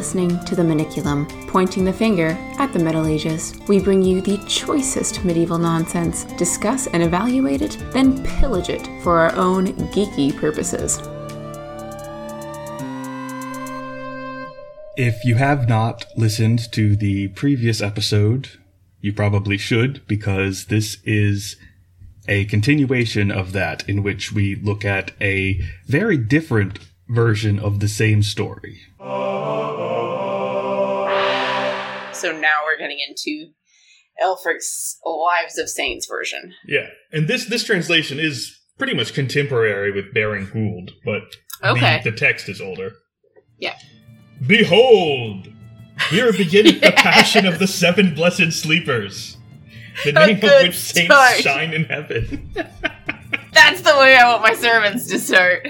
Listening to the Maniculum, pointing the finger at the Middle Ages. We bring you the choicest medieval nonsense, discuss and evaluate it, then pillage it for our own geeky purposes. If you have not listened to the previous episode, you probably should because this is a continuation of that in which we look at a very different version of the same story. So now we're getting into Ælfric's Lives of Saints version. Yeah, and this this translation is pretty much contemporary with Baring Gould, but Okay. the, the text is older. Yeah. Behold, here beginneth the passion of the seven blessed sleepers, the name of which saints start. shine in heaven, That's the way I want my sermons to start.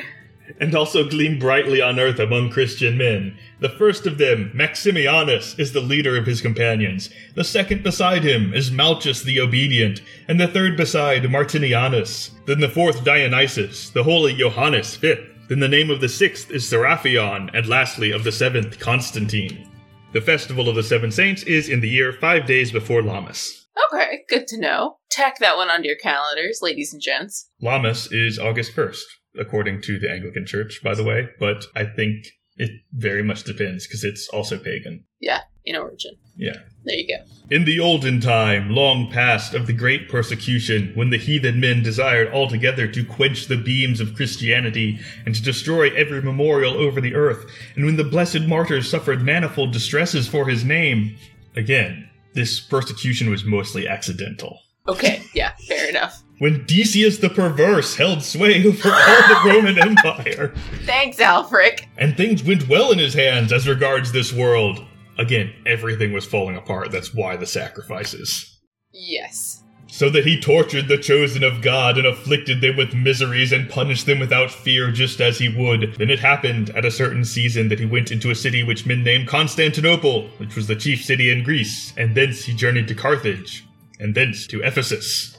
And also gleam brightly on earth among Christian men. The first of them, Maximianus, is the leader of his companions. The second beside him is Malchus the obedient, and the third beside Martinianus. Then the fourth Dionysus, the holy Johannes fifth. Then the name of the sixth is Seraphion, and lastly of the seventh Constantine. The festival of the seven saints is in the year five days before Lammas. Okay, good to know. Tack that one onto your calendars, ladies and gents. Lammas is August 1st, according to the Anglican Church, by the way, but I think it very much depends because it's also pagan. Yeah, in origin. Yeah. There you go. In the olden time, long past, of the great persecution, when the heathen men desired altogether to quench the beams of Christianity and to destroy every memorial over the earth, and when the blessed martyrs suffered manifold distresses for his name, again, this persecution was mostly accidental. Okay, yeah, fair enough. When Decius the Perverse held sway over all the Roman Empire, Thanks, Ælfric. and things went well in his hands as regards this world. Again, everything was falling apart. That's why the sacrifices. Yes. So that he tortured the chosen of God and afflicted them with miseries and punished them without fear, just as he would. Then it happened at a certain season that he went into a city which men named Constantinople, which was the chief city in Greece, and thence he journeyed to Carthage, and thence to Ephesus.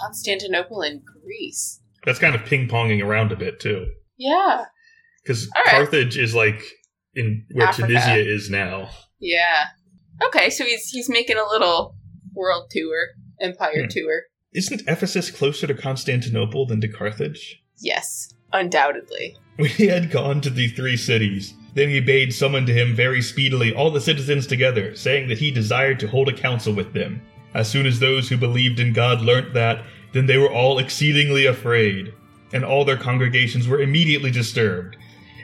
Constantinople and Greece. That's kind of ping ponging around a bit too, Yeah. because right. Carthage is like in where Africa. Tunisia is now. Yeah. Okay, so he's he's making a little world tour, empire Hmm. tour. Isn't Ephesus closer to Constantinople than to Carthage? Yes, undoubtedly. When he had gone to the three cities, then he bade summon to him very speedily all the citizens together, saying that he desired to hold a council with them. As soon as those who believed in God learnt that, then they were all exceedingly afraid, and all their congregations were immediately disturbed.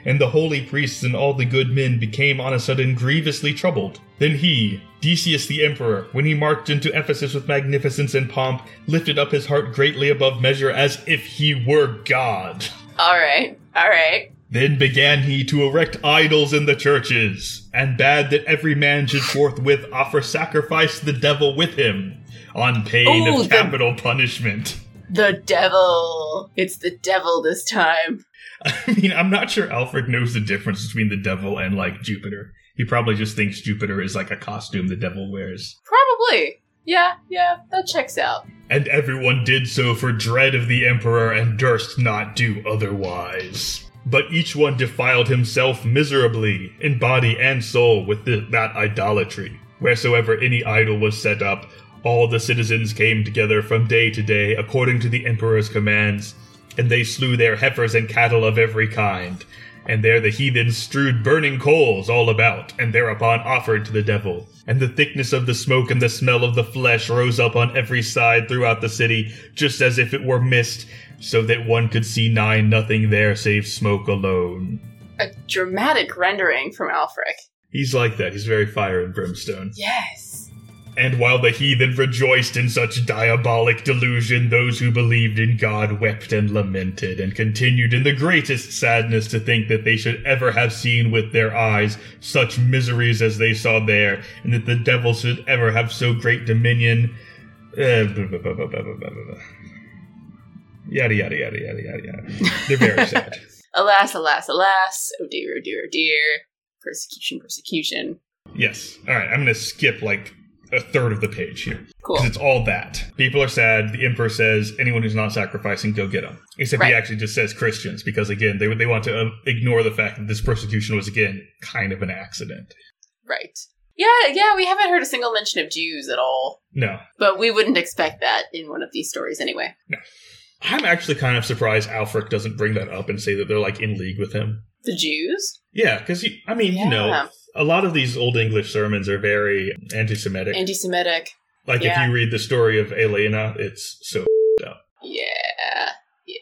And the holy priests and all the good men became on a sudden grievously troubled. Then he, Decius the emperor, when he marched into Ephesus with magnificence and pomp, lifted up his heart greatly above measure as if he were God. All right, all right. Then began he to erect idols in the churches, and bade that every man should forthwith offer sacrifice to the devil with him, on pain Ooh, of the- capital punishment. The devil. It's the devil this time. I mean, I'm not sure Ælfric knows the difference between the devil and, like, Jupiter. He probably just thinks Jupiter is like a costume the devil wears. Probably. Yeah, yeah, that checks out. And everyone did so for dread of the emperor and durst not do otherwise. But each one defiled himself miserably, in body and soul, with the, that idolatry. Wheresoever any idol was set up, all the citizens came together from day to day, according to the emperor's commands, and they slew their heifers and cattle of every kind. And there the heathens strewed burning coals all about, and thereupon offered to the devil. And the thickness of the smoke and the smell of the flesh rose up on every side throughout the city, just as if it were mist, so that one could see nigh nothing there save smoke alone. A dramatic rendering from Ælfric. He's like that, he's very fire and brimstone. Yes. And while the heathen rejoiced in such diabolic delusion, those who believed in God wept and lamented, and continued in the greatest sadness to think that they should ever have seen with their eyes such miseries as they saw there, and that the devil should ever have so great dominion. Eh, yada, yada, yada, yada, yada, yada. They're very sad. alas, alas, alas. Oh dear, oh dear, oh dear. Persecution, persecution. Yes. All right, I'm going to skip like a third of the page here. Cool. Because it's all that. People are sad. The emperor says, anyone who's not sacrificing, go get them. Except he actually just says Christians, because again, they, they want to uh, ignore the fact that this persecution was, again, kind of an accident. Right. Yeah, yeah, we haven't heard a single mention of Jews at all. No. But we wouldn't expect that in one of these stories anyway. No. I'm actually kind of surprised Ælfric doesn't bring that up and say that they're like in league with him. The Jews? Yeah, because I mean, you know, Yeah. A lot of these old English sermons are very anti-Semitic. Anti Semitic. like yeah. if you read the story of Elena, it's so Yeah. Yeah.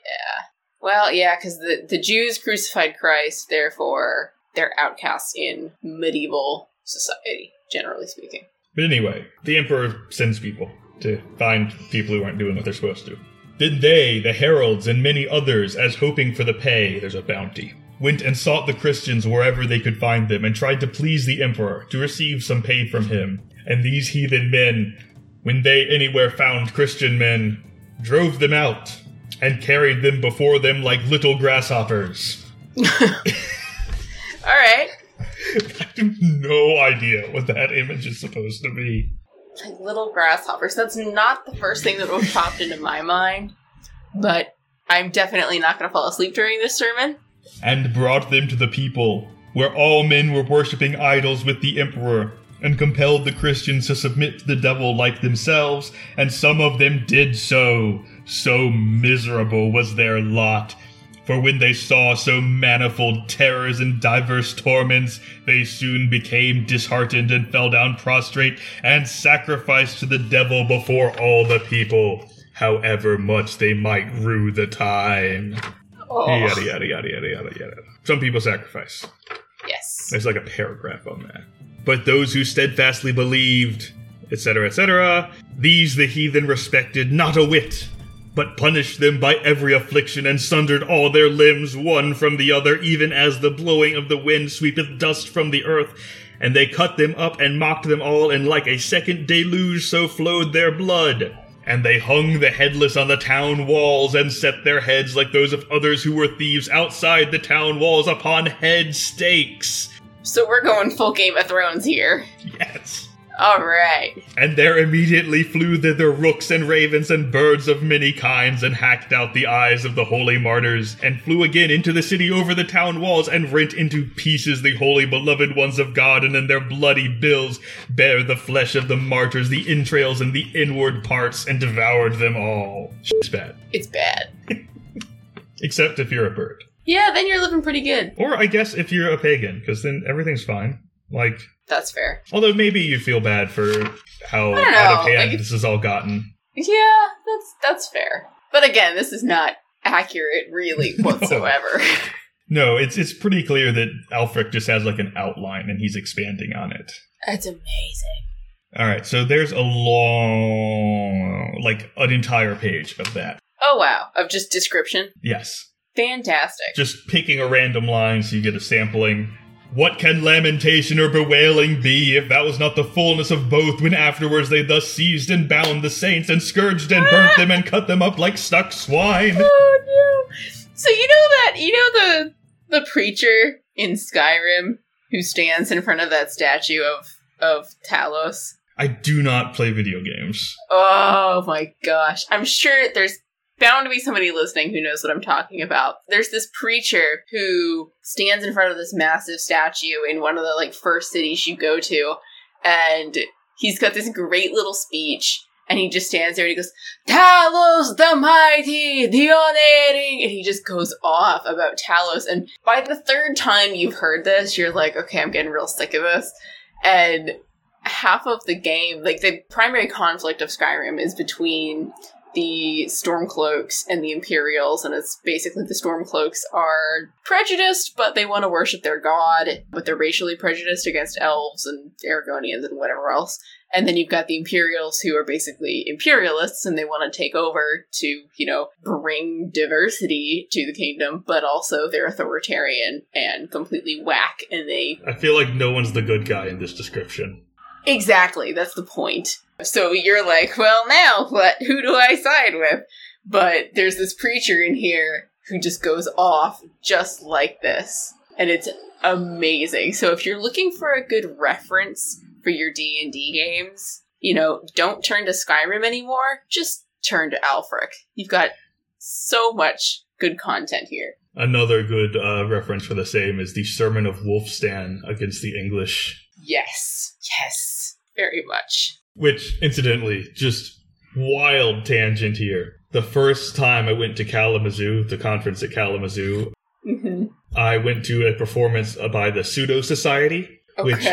Well, yeah, because the, the Jews crucified Christ, therefore they're outcasts in medieval society, generally speaking. But anyway, the Emperor sends people to find people who aren't doing what they're supposed to. Then they, the heralds, and many others, as hoping for the pay, there's a bounty, went and sought the Christians wherever they could find them, and tried to please the Emperor, to receive some pay from him. And these heathen men, when they anywhere found Christian men, drove them out, and carried them before them like little grasshoppers. All right. I have no idea what that image is supposed to be. Like little grasshoppers. That's not the first thing that would have popped into my mind, but I'm definitely not going to fall asleep during this sermon. And brought them to the people, where all men were worshipping idols with the emperor, and compelled the Christians to submit to the devil like themselves, and some of them did so. So miserable was their lot. For when they saw so manifold terrors and diverse torments, they soon became disheartened and fell down prostrate and sacrificed to the devil before all the people, however much they might rue the time. Oh, Yada yada yada yada yada yada. Some people sacrifice. yes. There's like a paragraph on that. But those who steadfastly believed, etc., etc., these the heathen respected not a whit, but punished them by every affliction and sundered all their limbs one from the other, even as the blowing of the wind sweepeth dust from the earth. And they cut them up and mocked them all, and like a second deluge so flowed their blood. And they hung the headless on the town walls, and set their heads like those of others who were thieves outside the town walls upon head stakes. So we're going full Game of Thrones here. Yes. All right. And there immediately flew thither rooks and ravens and birds of many kinds, and hacked out the eyes of the holy martyrs, and flew again into the city over the town walls, and rent into pieces the holy beloved ones of God, and in their bloody bills bare the flesh of the martyrs, the entrails and the inward parts, and devoured them all. It's bad. It's bad. Except if you're a bird. Yeah, then you're living pretty good. Or I guess if you're a pagan, because then everything's fine. Like, That's fair. although maybe you'd feel bad for how out of hand like- this has all gotten. Yeah, that's that's fair. But again, this is not accurate really whatsoever. No, it's it's pretty clear that Ælfric just has like an outline and he's expanding on it. That's amazing. All right, so there's a long, like an entire page of that. Oh wow, of just description. Yes, Fantastic. just picking a random line so you get a sampling. What can lamentation or bewailing be if that was not the fullness of both when afterwards they thus seized and bound the saints and scourged and burnt them and cut them up like stuck swine? oh no. So you know that you know the the preacher in Skyrim who stands in front of that statue of of Talos? I do not play video games. Oh my gosh. I'm sure there's bound to be somebody listening who knows what I'm talking about. There's this preacher who stands in front of this massive statue in one of the like first cities you go to and he's got this great little speech and he just stands there and he goes, Talos the mighty, the unerring, and he just goes off about Talos. And by the third time you've heard this, you're like, okay, I'm getting real sick of this. And half of the game, like the primary conflict of Skyrim is between the Stormcloaks and the Imperials, and it's basically the Stormcloaks are prejudiced, but they want to worship their god, but they're racially prejudiced against elves and Argonians and whatever else. And then you've got the Imperials who are basically imperialists and they want to take over to, you know, bring diversity to the kingdom, but also they're authoritarian and completely whack and they I feel like no one's the good guy in this description. Exactly, that's the point. So you're like, well, now what? Who do I side with? But there's this preacher in here who just goes off just like this, and it's amazing. So if you're looking for a good reference for your D&D games, you know, don't turn to Skyrim anymore. Just turn to Ælfric. You've got so much good content here. Another good uh, reference for the same is the Sermon of Wulfstan against the English, Yes. Yes. Very much. which, incidentally, just wild tangent here. The first time I went to Kalamazoo, the conference at Kalamazoo, hmm I went to a performance by the Pseudo Society, which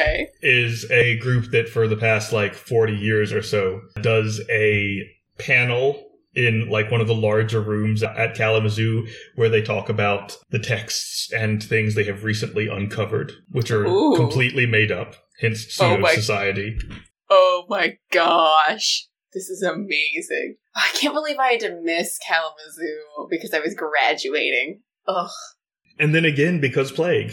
is a group that for the past like 40 years or so does a panel in like one of the larger rooms at Kalamazoo where they talk about the texts and things they have recently uncovered, which are Ooh. completely made up, hence Oh Pseudo my- Society. Oh my gosh. This is amazing. I can't believe I had to miss Kalamazoo because I was graduating. Ugh. And then again, because Plague.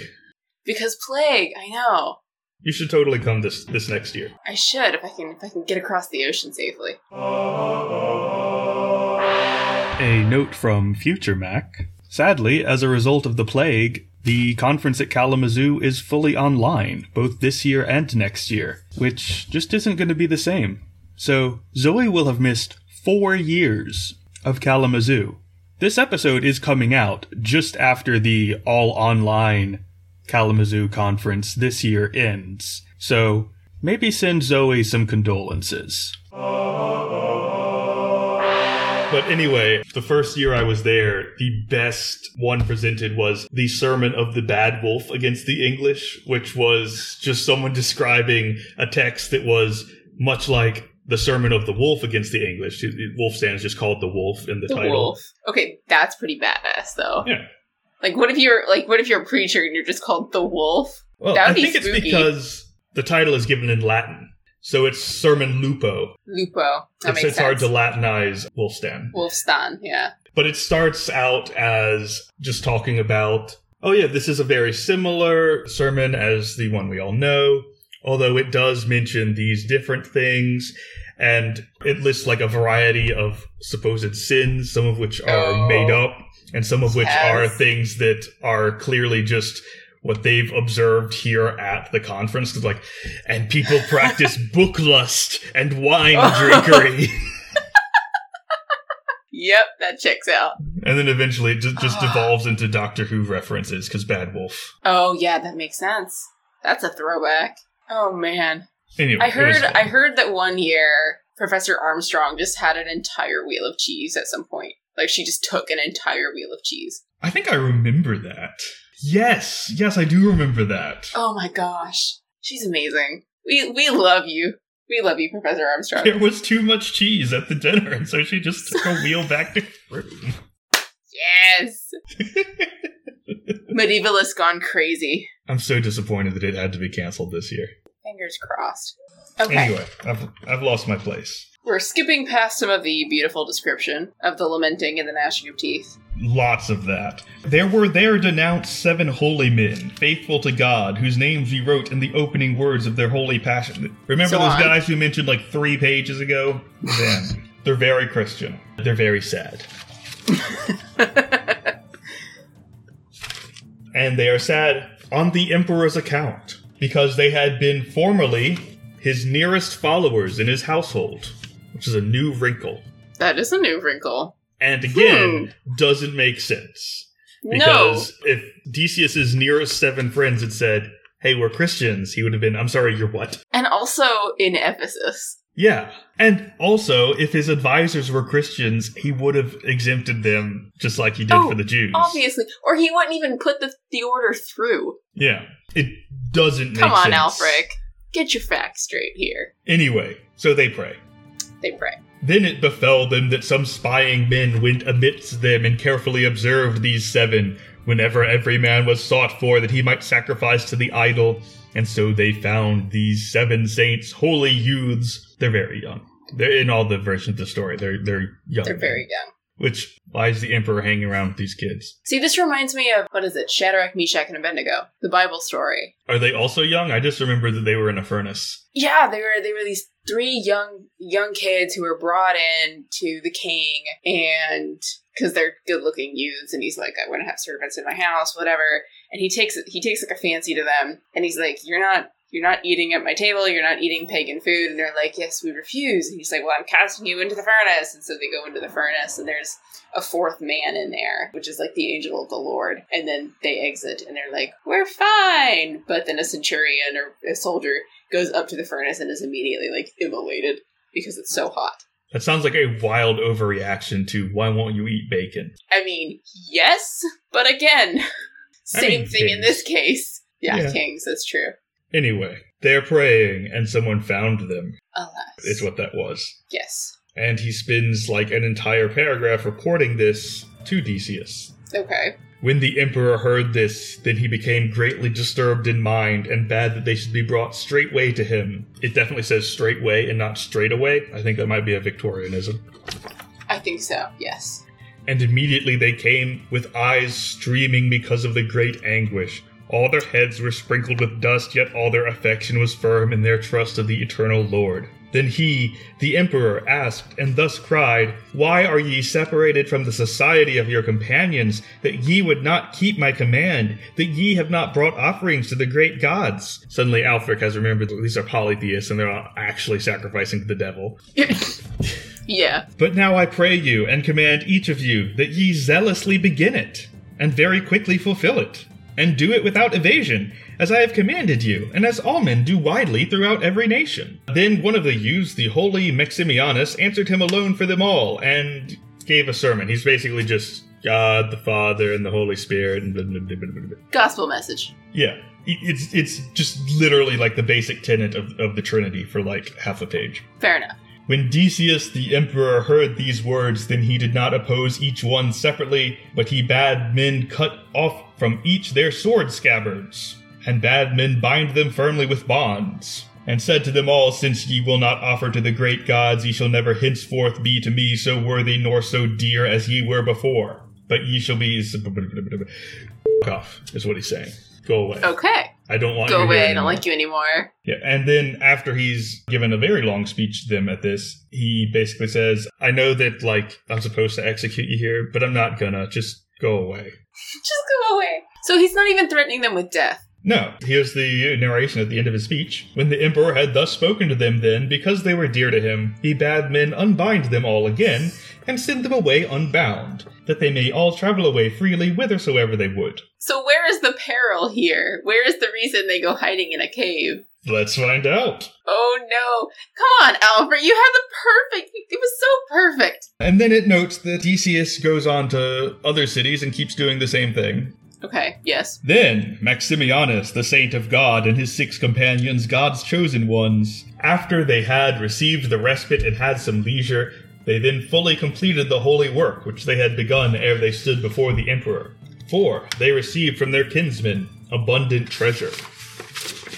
Because plague, I know. You should totally come this this next year. I should if I can if I can get across the ocean safely. A note from Future Mac. Sadly, as a result of the plague, the conference at Kalamazoo is fully online, both this year and next year, which just isn't going to be the same. So, Zoe will have missed four years of Kalamazoo. This episode is coming out just after the all online Kalamazoo conference this year ends. So, maybe send Zoe some condolences. Oh. But anyway, the first year I was there, the best one presented was the Sermon of the Bad Wolf against the English, which was just someone describing a text that was much like the Sermon of the Wolf against the English. Wulfstan's just called the Wolf in the, The title. wolf. Okay, that's pretty badass though. Yeah. Like what if you're like what if you're a preacher and you're just called the wolf? Well, I think it's because the title is given in Latin. So it's Sermon Lupo. Lupo. That It's, it's hard to Latinize Wulfstan. Wulfstan, yeah. But it starts out as just talking about, oh yeah, this is a very similar sermon as the one we all know, although it does mention these different things. And it lists like a variety of supposed sins, some of which are Oh. made up, and some of which Yes. are things that are clearly just what they've observed here at the conference. 'Cause, like, and people practice book lust and wine drinkery. Yep, that checks out. And then eventually it just, just Ah. devolves into Doctor Who references because Bad Wolf. Oh yeah, that makes sense. That's a throwback. Oh man. Anyway, I heard. I heard that one year Professor Armstrong just had an entire wheel of cheese at some point. Like she just took an entire wheel of cheese. I think I remember that. Yes, yes, I do remember that. Oh my gosh. She's amazing. We we love you. We love you, Professor Armstrong. There was too much cheese at the dinner, and so she just took a wheel back to her room. Yes. Medievalist gone crazy. I'm so disappointed that it had to be canceled this year. Fingers crossed. Okay. Anyway, I've, I've lost my place. We're skipping past some of the beautiful description of the lamenting and the gnashing of teeth. Lots of that. There were there denounced seven holy men, faithful to God, whose names we wrote in the opening words of their holy passion. Remember So those on. guys we mentioned like three pages ago? Them. They're very Christian. They're very sad. And they are sad on the Emperor's account, because they had been formerly his nearest followers in his household, which is a new wrinkle. that is a new wrinkle. And again, hmm. doesn't make sense. no. Because if Decius's nearest seven friends had said, "Hey, we're Christians," he would have been, "I'm sorry, you're what?" And also in Ephesus. Yeah, and also if his advisors were Christians, he would have exempted them just like he did Oh, for the Jews. Obviously. Or he wouldn't even put the, the order through. Yeah, it doesn't make Come on, sense. Ælfric. Get your facts straight here. Anyway, so they pray. They pray. Then it befell them that some spying men went amidst them and carefully observed these seven, whenever every man was sought for that he might sacrifice to the idol. And so they found these seven saints, holy youths. They're very young. They're in all the versions of the story. They're they're young. They're very young. Which why is the emperor hanging around with these kids? See, this reminds me of what is it? Shadrach, Meshach, and Abednego, the Bible story. Are they also young? I just remember that they were in a furnace. Yeah, they were they were these three young young kids who were brought in to the king, and because they're good looking youths, and he's like, I want to have servants in my house, whatever. And he takes he takes like a fancy to them, and he's like, You're not You're not eating at my table, you're not eating pagan food. And they're like, Yes, we refuse. And he's like, Well, I'm casting you into the furnace. And so they go into the furnace, and there's a fourth man in there, which is like the angel of the Lord. And then they exit, and they're like, We're fine. But then a centurion or a soldier goes up to the furnace and is immediately like immolated because it's so hot. That sounds like a wild overreaction to why won't you eat bacon? I mean, yes, but again, I same mean, thing in this case. Yeah, Yeah. kings, that's true. Anyway, they're praying and someone found them, Alas. is what that was. Yes. And he spends like an entire paragraph reporting this to Decius. Okay. When the emperor heard this, then he became greatly disturbed in mind and bade that they should be brought straightway to him. It definitely says straightway and not straight away. I think that might be a Victorianism. I think so, yes. And immediately they came with eyes streaming because of the great anguish. All their heads were sprinkled with dust, yet all their affection was firm in their trust of the eternal Lord. Then he, the emperor, asked and thus cried, Why are ye separated from the society of your companions, that ye would not keep my command, that ye have not brought offerings to the great gods? Suddenly Ælfric has remembered that these are polytheists and they're not actually sacrificing to the devil. yeah. But now I pray you and command each of you that ye zealously begin it, and very quickly fulfill it, and do it without evasion, as I have commanded you, and as all men do widely throughout every nation. Then one of the youths, the holy Maximianus, answered him alone for them all, and gave a sermon. He's basically just God the Father and the Holy Spirit and blah, blah, blah, blah, blah, blah. Gospel message. Yeah. It's it's just literally like the basic tenet of, of the Trinity for like half a page. Fair enough. When Decius the emperor heard these words, then he did not oppose each one separately, but he bade men cut off from each their sword scabbards, and bade men bind them firmly with bonds, and said to them all, Since ye will not offer to the great gods, ye shall never henceforth be to me so worthy nor so dear as ye were before. But ye shall be off, is what he's saying. Go away. Okay. I don't want Go away, I don't like you anymore. Yeah, and then after he's given a very long speech to them at this, he basically says, I know that, like, I'm supposed to execute you here, but I'm not gonna. Just go away. Just go away. So he's not even threatening them with death. No, here's the narration at the end of his speech. When the emperor had thus spoken to them, then, because they were dear to him, he bade men unbind them all again, and send them away unbound, that they may all travel away freely whithersoever they would. So where is the peril here? Where is the reason they go hiding in a cave? Let's find out. Oh no. Come on, Ælfric, you had the perfect it was so perfect. And then it notes that Decius goes on to other cities and keeps doing the same thing. Okay, yes. Then Maximianus, the saint of God, and his six companions, God's chosen ones, after they had received the respite and had some leisure, they then fully completed the holy work which they had begun ere they stood before the emperor. For they received from their kinsmen abundant treasure,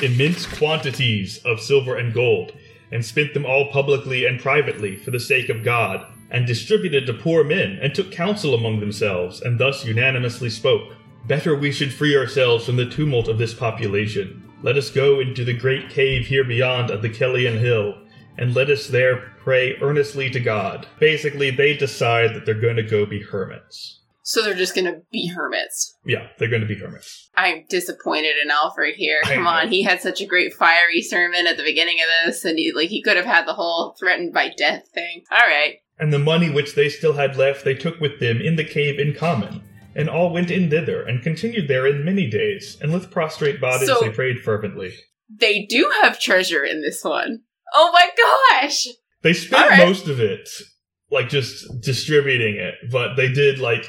immense quantities of silver and gold, and spent them all publicly and privately for the sake of God, and distributed to poor men, and took counsel among themselves, and thus unanimously spoke. Better we should free ourselves from the tumult of this population. Let us go into the great cave here beyond of the Celian Hill, and let us there pray earnestly to God. Basically, they decide that they're going to go be hermits. So they're just gonna be hermits. Yeah, they're going to be hermits. I'm disappointed in Ælfric here. Come on, he had such a great fiery sermon at the beginning of this, and he like he could have had the whole threatened by death thing. All right, And the money which they still had left they took with them in the cave in common. And all went in thither, and continued therein many days, and with prostrate bodies So- they prayed fervently. they do have treasure in this one. Oh my gosh! They spent right. most of it, like just distributing it, but they did like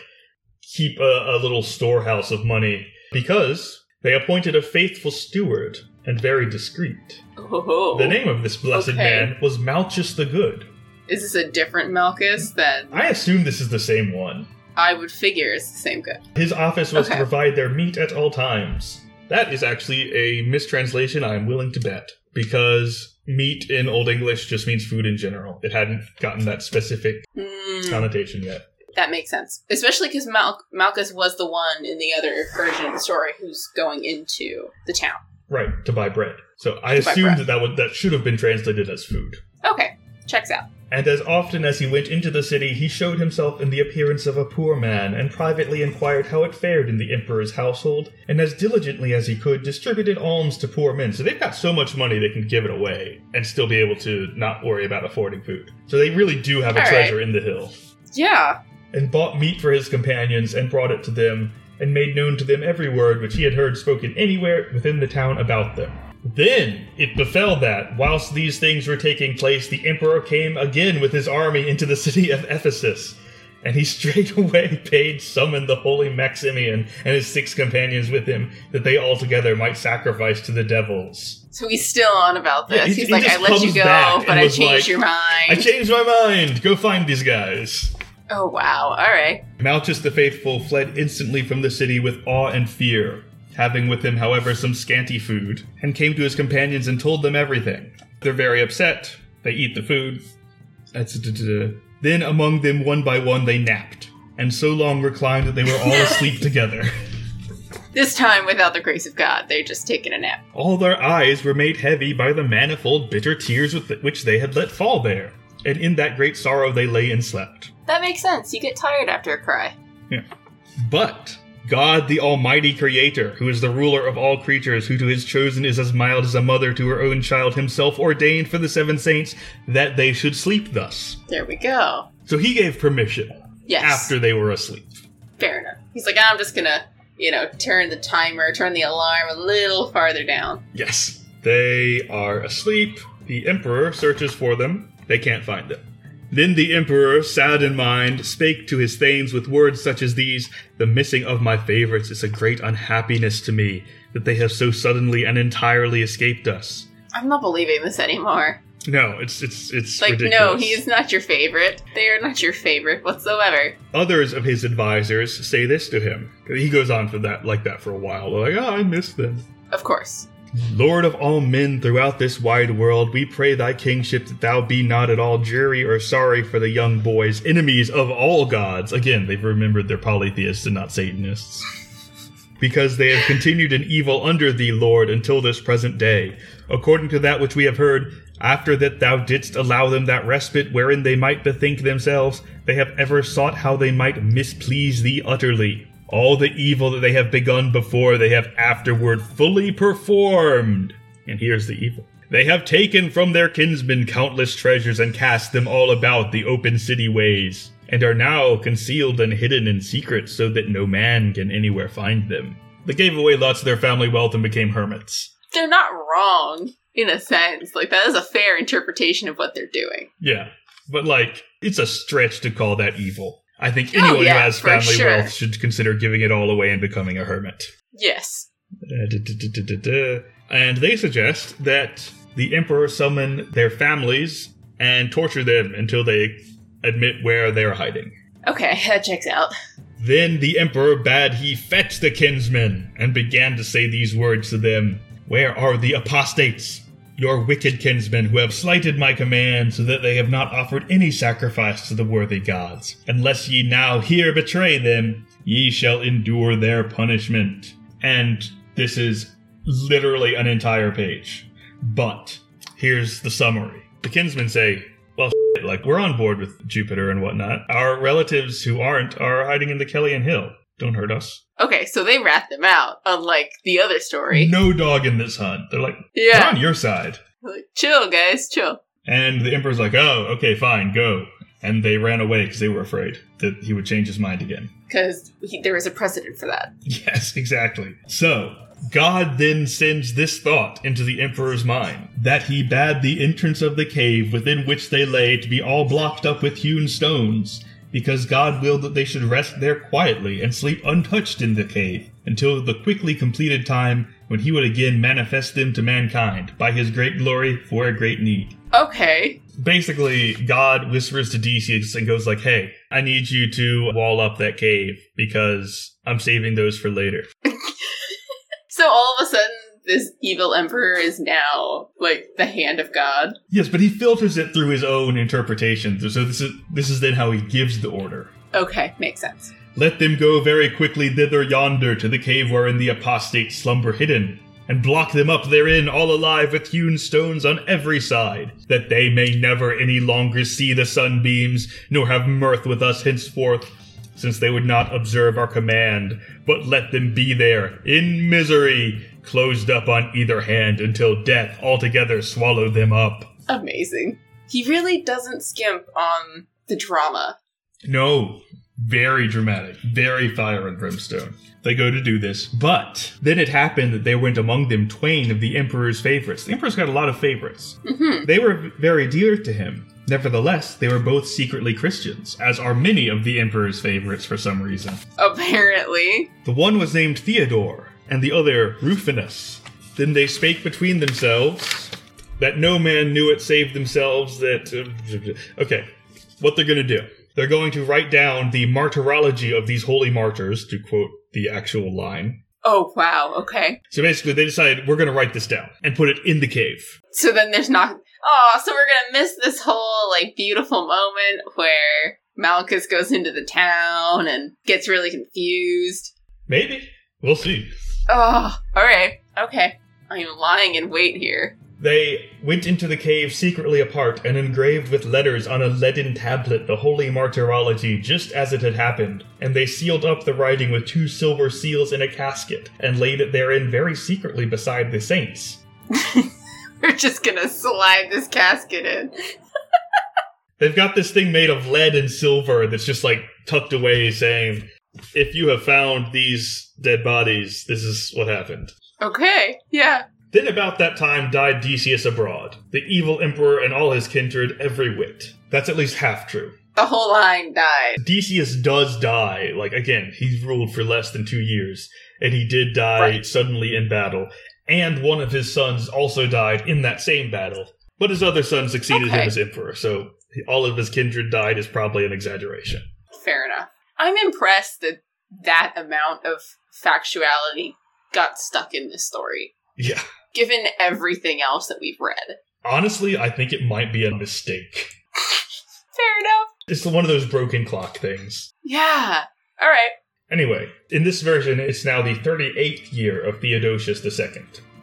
keep a, a little storehouse of money because they appointed a faithful steward and very discreet. Oh, The name of this blessed Okay. man was Malchus the Good. is this a different Malchus than I assume this is the same one. I would figure it's the same good? His office was Okay. to provide their meat at all times. That is actually a mistranslation I am willing to bet, because meat in Old English just means food in general. It hadn't gotten that specific Hmm, connotation yet. That makes sense, especially because Mal- Malchus was the one in the other version of the story who's going into the town. Right, to buy bread. So I To buy assumed bread. that that, would, that should have been translated as food. Okay, checks out. And as often as he went into the city, he showed himself in the appearance of a poor man, and privately inquired how it fared in the emperor's household, and as diligently as he could distributed alms to poor men. So they've got so much money they can give it away and still be able to not worry about affording food. So they really do have a All right. treasure in the hill. Yeah. And bought meat for his companions and brought it to them, and made known to them every word which he had heard spoken anywhere within the town about them. Then it befell that, whilst these things were taking place, the emperor came again with his army into the city of Ephesus. And he straightway bade summon the holy Maximian and his six companions with him, that they all together might sacrifice to the devils. So he's still on about this. Yeah, he- he's he like, I let you go, but I changed like, your mind. I changed my mind! Go find these guys! Oh, wow. All right. Malchus the Faithful fled instantly from the city with awe and fear, having with him, however, some scanty food, and came to his companions and told them everything. They're very upset. They eat the food. Then among them, one by one, they napped, and so long reclined that they were all asleep together. This time, without the grace of God, they're just taking a nap. All their eyes were made heavy by the manifold bitter tears with which they had let fall there, and in that great sorrow they lay and slept. That makes sense. You get tired after a cry. Yeah. But God, the Almighty Creator, who is the ruler of all creatures, who to his chosen is as mild as a mother to her own child, himself ordained for the seven saints that they should sleep thus. There we go. So he gave permission Yes. after they were asleep. Fair enough. He's like, I'm just gonna, you know, turn the timer, turn the alarm a little farther down. Yes. They are asleep. The Emperor searches for them. They can't find them. Then the Emperor, sad in mind, spake to his thanes with words such as these The missing of my favorites is a great unhappiness to me, that they have so suddenly and entirely escaped us. I'm not believing this anymore. No, it's it's it's Like, ridiculous. no, he is not your favorite. They are not your favorite whatsoever. Others of his advisors say this to him. He goes on for that like that for a while. They're like, oh, I miss them. Of course. Lord of all men throughout this wide world, we pray thy kingship that thou be not at all dreary or sorry for the young boys, enemies of all gods. Again, they've remembered they're polytheists and not Satanists. because they have continued in evil under thee, Lord, until this present day. According to that which we have heard, after that thou didst allow them that respite wherein they might bethink themselves, they have ever sought how they might misplease thee utterly. All the evil that they have begun before, they have afterward fully performed. And here's the evil. They have taken from their kinsmen countless treasures and cast them all about the open city ways, and are now concealed and hidden in secret so that no man can anywhere find them. They gave away lots of their family wealth and became hermits. They're not wrong, in a sense. Like, that is a fair interpretation of what they're doing. Yeah, but like, it's a stretch to call that evil. I think Oh, anyone yeah, who has family sure. wealth should consider giving it all away and becoming a hermit. Yes. Uh, duh, duh, duh. And they suggest that the emperor summon their families and torture them until they admit where they're hiding. Okay, that checks out. Then the emperor bade he fetch the kinsmen and began to say these words to them Where are the apostates? Your wicked kinsmen who have slighted my command, so that they have not offered any sacrifice to the worthy gods. Unless ye now here betray them, ye shall endure their punishment. And this is literally an entire page. But here's the summary. The kinsmen say, well, like, we're on board with Jupiter and whatnot. Our relatives who aren't are hiding in the Celian Hill. Don't hurt us. Okay, so they rat them out, unlike the other story. No dog in this hunt. They're like, we're Yeah. on your side. Like, chill, guys, chill. And the Emperor's like, oh, okay, fine, go. And they ran away because they were afraid that he would change his mind again. Because there is a precedent for that. Yes, exactly. So, God then sends this thought into the Emperor's mind that he bade the entrance of the cave within which they lay to be all blocked up with hewn stones, because God willed that they should rest there quietly and sleep untouched in the cave until the quickly completed time when he would again manifest them to mankind by his great glory for a great need. Okay. Basically, God whispers to Decius and goes like, "Hey, I need you to wall up that cave because I'm saving those for later." So all of a sudden, this evil emperor is now like the hand of God. Yes, but he filters it through his own interpretation. So this is this is then how he gives the order. Okay, makes sense. Let them go very quickly thither yonder to the cave wherein the apostates slumber hidden. and block them up therein all alive with hewn stones on every side, that they may never any longer see the sunbeams, nor have mirth with us henceforth, since they would not observe our command, but let them be there, in misery, closed up on either hand until death altogether swallowed them up. Amazing. He really doesn't skimp on the drama. No, very dramatic, very fire and brimstone. They go to do this, but then it happened that there went among them twain of the emperor's favorites. The emperor's got a lot of favorites. Mm-hmm. They were very dear to him. Nevertheless, they were both secretly Christians, as are many of the emperor's favorites for some reason. Apparently. The one was named Theodore, and the other Rufinus. Then they spake between themselves that no man knew it save themselves. That uh, okay, what they're going to do? They're going to write down the martyrology of these holy martyrs, to quote the actual line. Oh, wow. Okay. So basically, they decided we're going to write this down and put it in the cave. So then there's not. Oh, so we're gonna miss this whole, like, beautiful moment where Malchus goes into the town and gets really confused. Maybe we'll see. Oh, alright. Okay. I'm lying in wait here. They went into the cave secretly apart and engraved with letters on a leaden tablet the holy martyrology just as it had happened, and they sealed up the writing with two silver seals in a casket and laid it therein very secretly beside the saints. We're just gonna slide this casket in. They've got this thing made of lead and silver that's just like tucked away saying, if you have found these dead bodies, this is what happened. Okay, yeah. Then about that time died Decius abroad, the evil emperor and all his kindred every whit. That's at least half true. The whole line died. Decius does die. Like again, he's ruled for less than two years, and he did die Right. suddenly in battle. And one of his sons also died in that same battle. But his other son succeeded him as emperor, so all of his kindred died is probably an exaggeration. Fair enough. I'm impressed that that amount of factuality got stuck in this story, Yeah. given everything else that we've read. Honestly, I think it might be a mistake. Fair enough. It's one of those broken clock things. Yeah. All right. Anyway, in this version, it's now the 38th year of Theodosius II.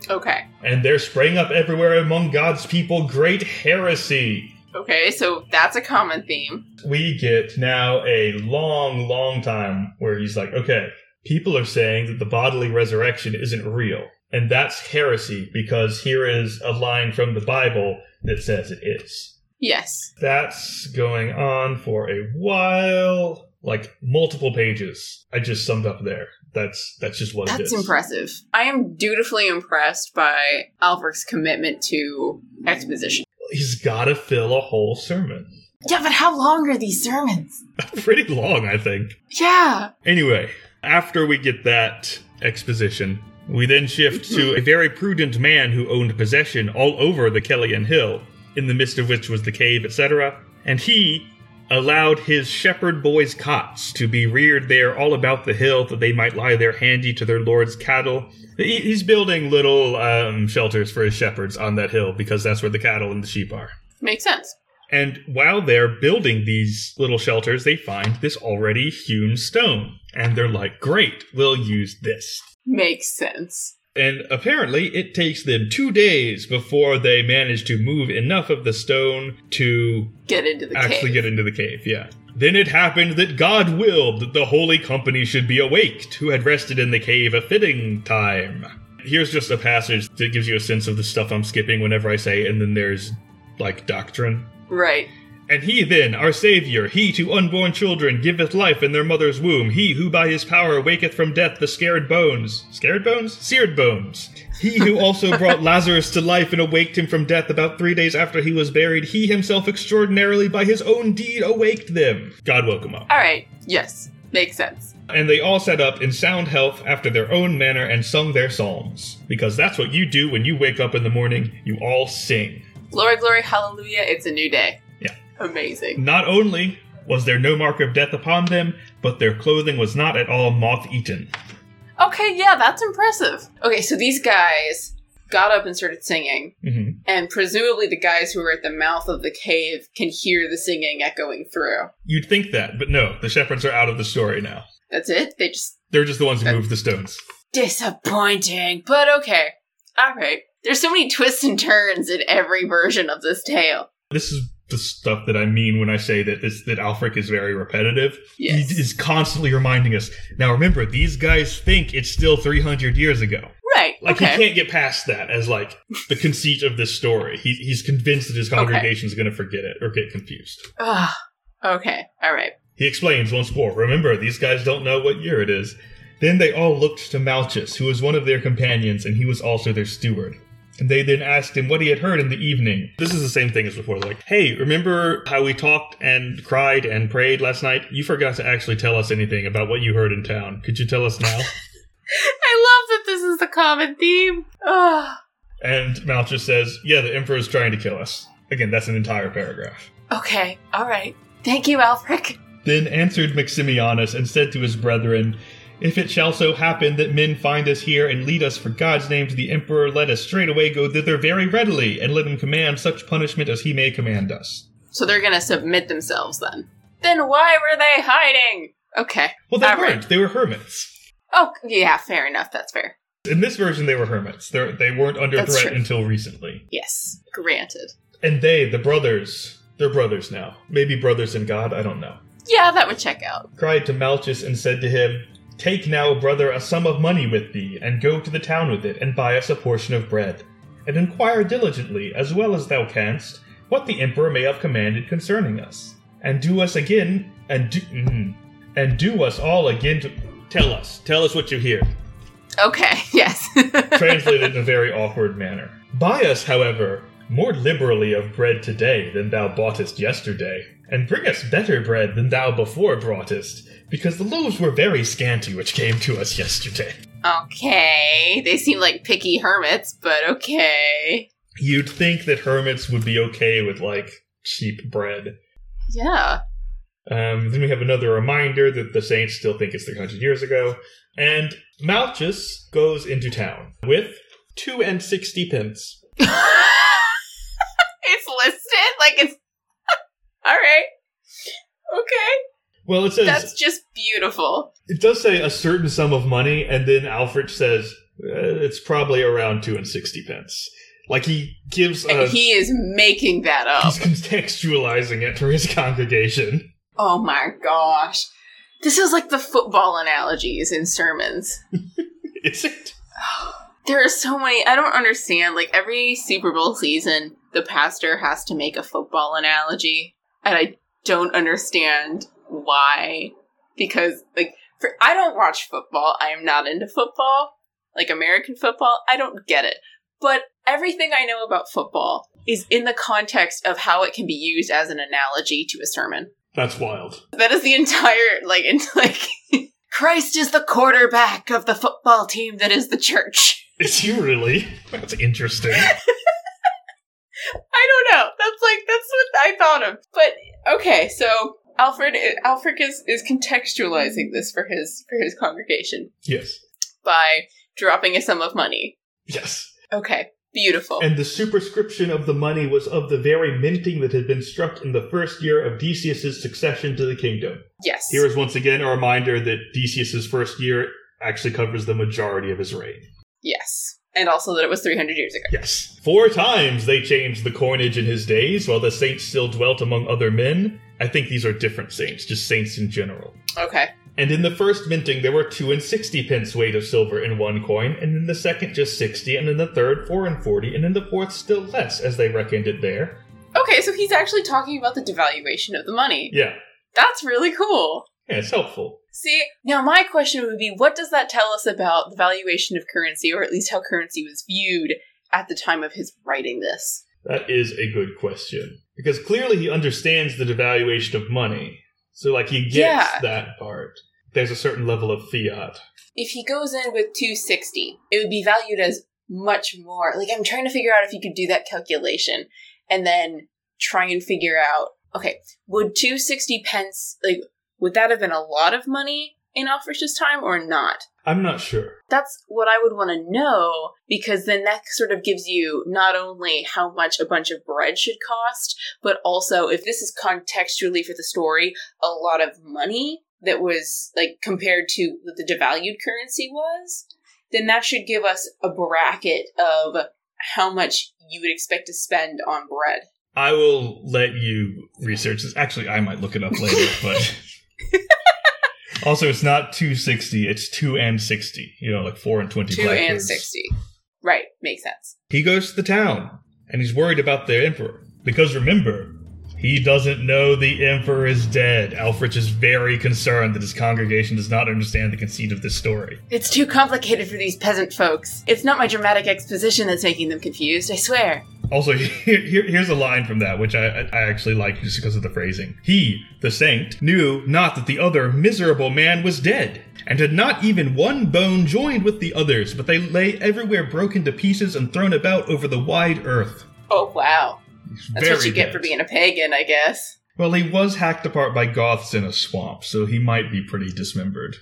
Okay. And there sprang up everywhere among God's people great heresy. Okay, so that's a common theme. We get now a long, long time where he's like, okay, people are saying that the bodily resurrection isn't real. And that's heresy because here is a line from the Bible that says it is. Yes. That's going on for a while, like multiple pages. I just summed up there. That's that's just what it That's is. impressive. I am dutifully impressed by Ælfric's commitment to exposition. He's got to fill a whole sermon. Yeah, but how long are these sermons? Pretty long, I think. Yeah. Anyway, after we get that exposition, we then shift to a very prudent man who owned possession all over the Celian Hill, in the midst of which was the cave, etc. And he allowed his shepherd boys' cots to be reared there all about the hill that they might lie there handy to their lord's cattle. He's building little um, shelters for his shepherds on that hill because that's where the cattle and the sheep are. Makes sense. And while they're building these little shelters, they find this already hewn stone. And they're like, great, we'll use this. Makes sense. And apparently, it takes them two days before they manage to move enough of the stone to Get into the cave. actually cave. get into the cave, yeah. Then it happened that God willed that the holy company should be awaked, who had rested in the cave a fitting time. Here's just a passage that gives you a sense of the stuff I'm skipping whenever I say, and then there's like doctrine. right. And he then, our Saviour, he to unborn children giveth life in their mother's womb, he who by his power waketh from death the scared bones. Scared bones? Seared bones. He who also brought Lazarus to life and awaked him from death about three days after he was buried, he himself extraordinarily by his own deed awaked them. God woke him up. All right. Yes. Makes sense. And they all sat up in sound health after their own manner and sung their psalms. Because that's what you do when you wake up in the morning, you all sing. Glory, glory, hallelujah. It's a new day. Amazing. Not only was there no mark of death upon them, but their clothing was not at all moth eaten. Okay, yeah, that's impressive. Okay, so these guys got up and started singing, hmm and presumably the guys who were at the mouth of the cave can hear the singing echoing through. You'd think that, but no, the shepherds are out of the story now. That's it? They just. They're just the ones who moved the stones. Disappointing, but okay. All right. There's so many twists and turns in every version of this tale. This is the stuff that I mean when I say that this, that Ælfric is very repetitive. Yes. He is constantly reminding us. Now remember, these guys think it's still 300 years ago. Right. Like okay. he can't get past that as like the conceit of this story. He, he's convinced that his congregation is going to forget it or get confused. Ugh. okay. All right. He explains once more. Remember, these guys don't know what year it is. Then they all looked to Malchus, who was one of their companions, and he was also their steward. And they then asked him what he had heard in the evening. This is the same thing as before. They're like, hey, remember how we talked and cried and prayed last night? You forgot to actually tell us anything about what you heard in town. Could you tell us now? I love that this is the common theme. Ugh. and Malchus says, yeah, the Emperor is trying to kill us. Again, that's an entire paragraph. Okay. All right. Thank you, Ælfric. Then answered Maximianus and said to his brethren, If it shall so happen that men find us here and lead us for God's name to the emperor, let us straightway go thither very readily, and let him command such punishment as he may command us. So they're gonna submit themselves then. Then why were they hiding? Okay. Well, they All right. weren't. They were hermits. Oh, yeah, fair enough. That's fair. In this version, they were hermits. They're, they weren't under That's threat true. until recently. Yes, granted. And they, the brothers, they're brothers now. Maybe brothers in God, I don't know. Yeah, that would check out. cried to Malchus and said to him, Take now, brother, a sum of money with thee, and go to the town with it, and buy us a portion of bread. And inquire diligently, as well as thou canst, what the emperor may have commanded concerning us. And do us again, and do, mm, and do us all again to tell us, tell us what you hear. Okay, yes. Translated in a very awkward manner. Buy us, however, more liberally of bread today than thou boughtest yesterday, and bring us better bread than thou before broughtest, because the loaves were very scanty which came to us yesterday. okay. They seem like picky hermits, but okay. You'd think that hermits would be okay with, like, cheap bread. Yeah. Um, then we have another reminder that the saints still think it's 300 years ago. And Malchus goes into town with two and sixty pence. it's listed like it's. All right. Okay. Well, it says That's just beautiful. it does say a certain sum of money, and then Ælfric says uh, it's probably around two and sixty pence. Like he gives, a, And he is making that up. he's contextualizing it for his congregation. Oh my gosh. This is like the football analogies in sermons. Is it? There are so many. I don't understand. Like every Super Bowl season, the pastor has to make a football analogy, and I don't understand why. Because like, for I don't watch football. I am not into football, like American football. I don't get it. But everything I know about football is in the context of how it can be used as an analogy to a sermon. That's wild. That is the entire like in like Christ is the quarterback of the football team that is the church. Is he really? That's interesting. I don't know. That's like that's what I thought of. But okay, so Ælfric Ælfric is is contextualizing this for his for his congregation yes. by dropping a sum of money. Yes. Okay, beautiful. And the superscription of the money was of the very minting that had been struck in the first year of Decius's succession to the kingdom. yes. Here is once again a reminder that Decius's first year actually covers the majority of his reign. yes. And also that it was 300 years ago. Yes. Four times they changed the coinage in his days, while the saints still dwelt among other men. I think these are different saints, just saints in general. Okay. And in the first minting, there were two and sixty pence weight of silver in one coin, and in the second just sixty, and in the third four and forty, and in the fourth still less, as they reckoned it there. Okay, so he's actually talking about the devaluation of the money. Yeah, That's really cool. yeah, it's helpful. See, now my question would be what does that tell us about the valuation of currency, or at least how currency was viewed at the time of his writing this? That is a good question. Because clearly he understands the devaluation of money. So, like, he gets Yeah. that part. There's a certain level of fiat. If he goes in with 260, it would be valued as much more. Like, I'm trying to figure out if you could do that calculation and then try and figure out okay, would 260 pence, like, would that have been a lot of money in Ælfric's time or not? I'm not sure. that's what I would want to know because then that sort of gives you not only how much a bunch of bread should cost, but also if this is contextually for the story, a lot of money that was like compared to what the devalued currency was. then that should give us a bracket of how much you would expect to spend on bread. I will let you research this. Actually, I might look it up later, but also it's not 260, it's 2 and 60. You know, like 4 and 20 Two and blackbirds. sixty. Right, makes sense. He goes to the town and he's worried about the emperor because remember, he doesn't know the emperor is dead. Ælfric is very concerned that his congregation does not understand the conceit of this story. It's too complicated for these peasant folks. It's not my dramatic exposition that's making them confused, I swear. Also, here, here- here's a line from that, which I, I actually like just because of the phrasing. He, the saint, knew not that the other miserable man was dead, and had not even one bone joined with the others, but they lay everywhere broken to pieces and thrown about over the wide earth. Oh, wow. He's That's what you get for being a pagan, I guess. Well, he was hacked apart by Goths in a swamp, so he might be pretty dismembered.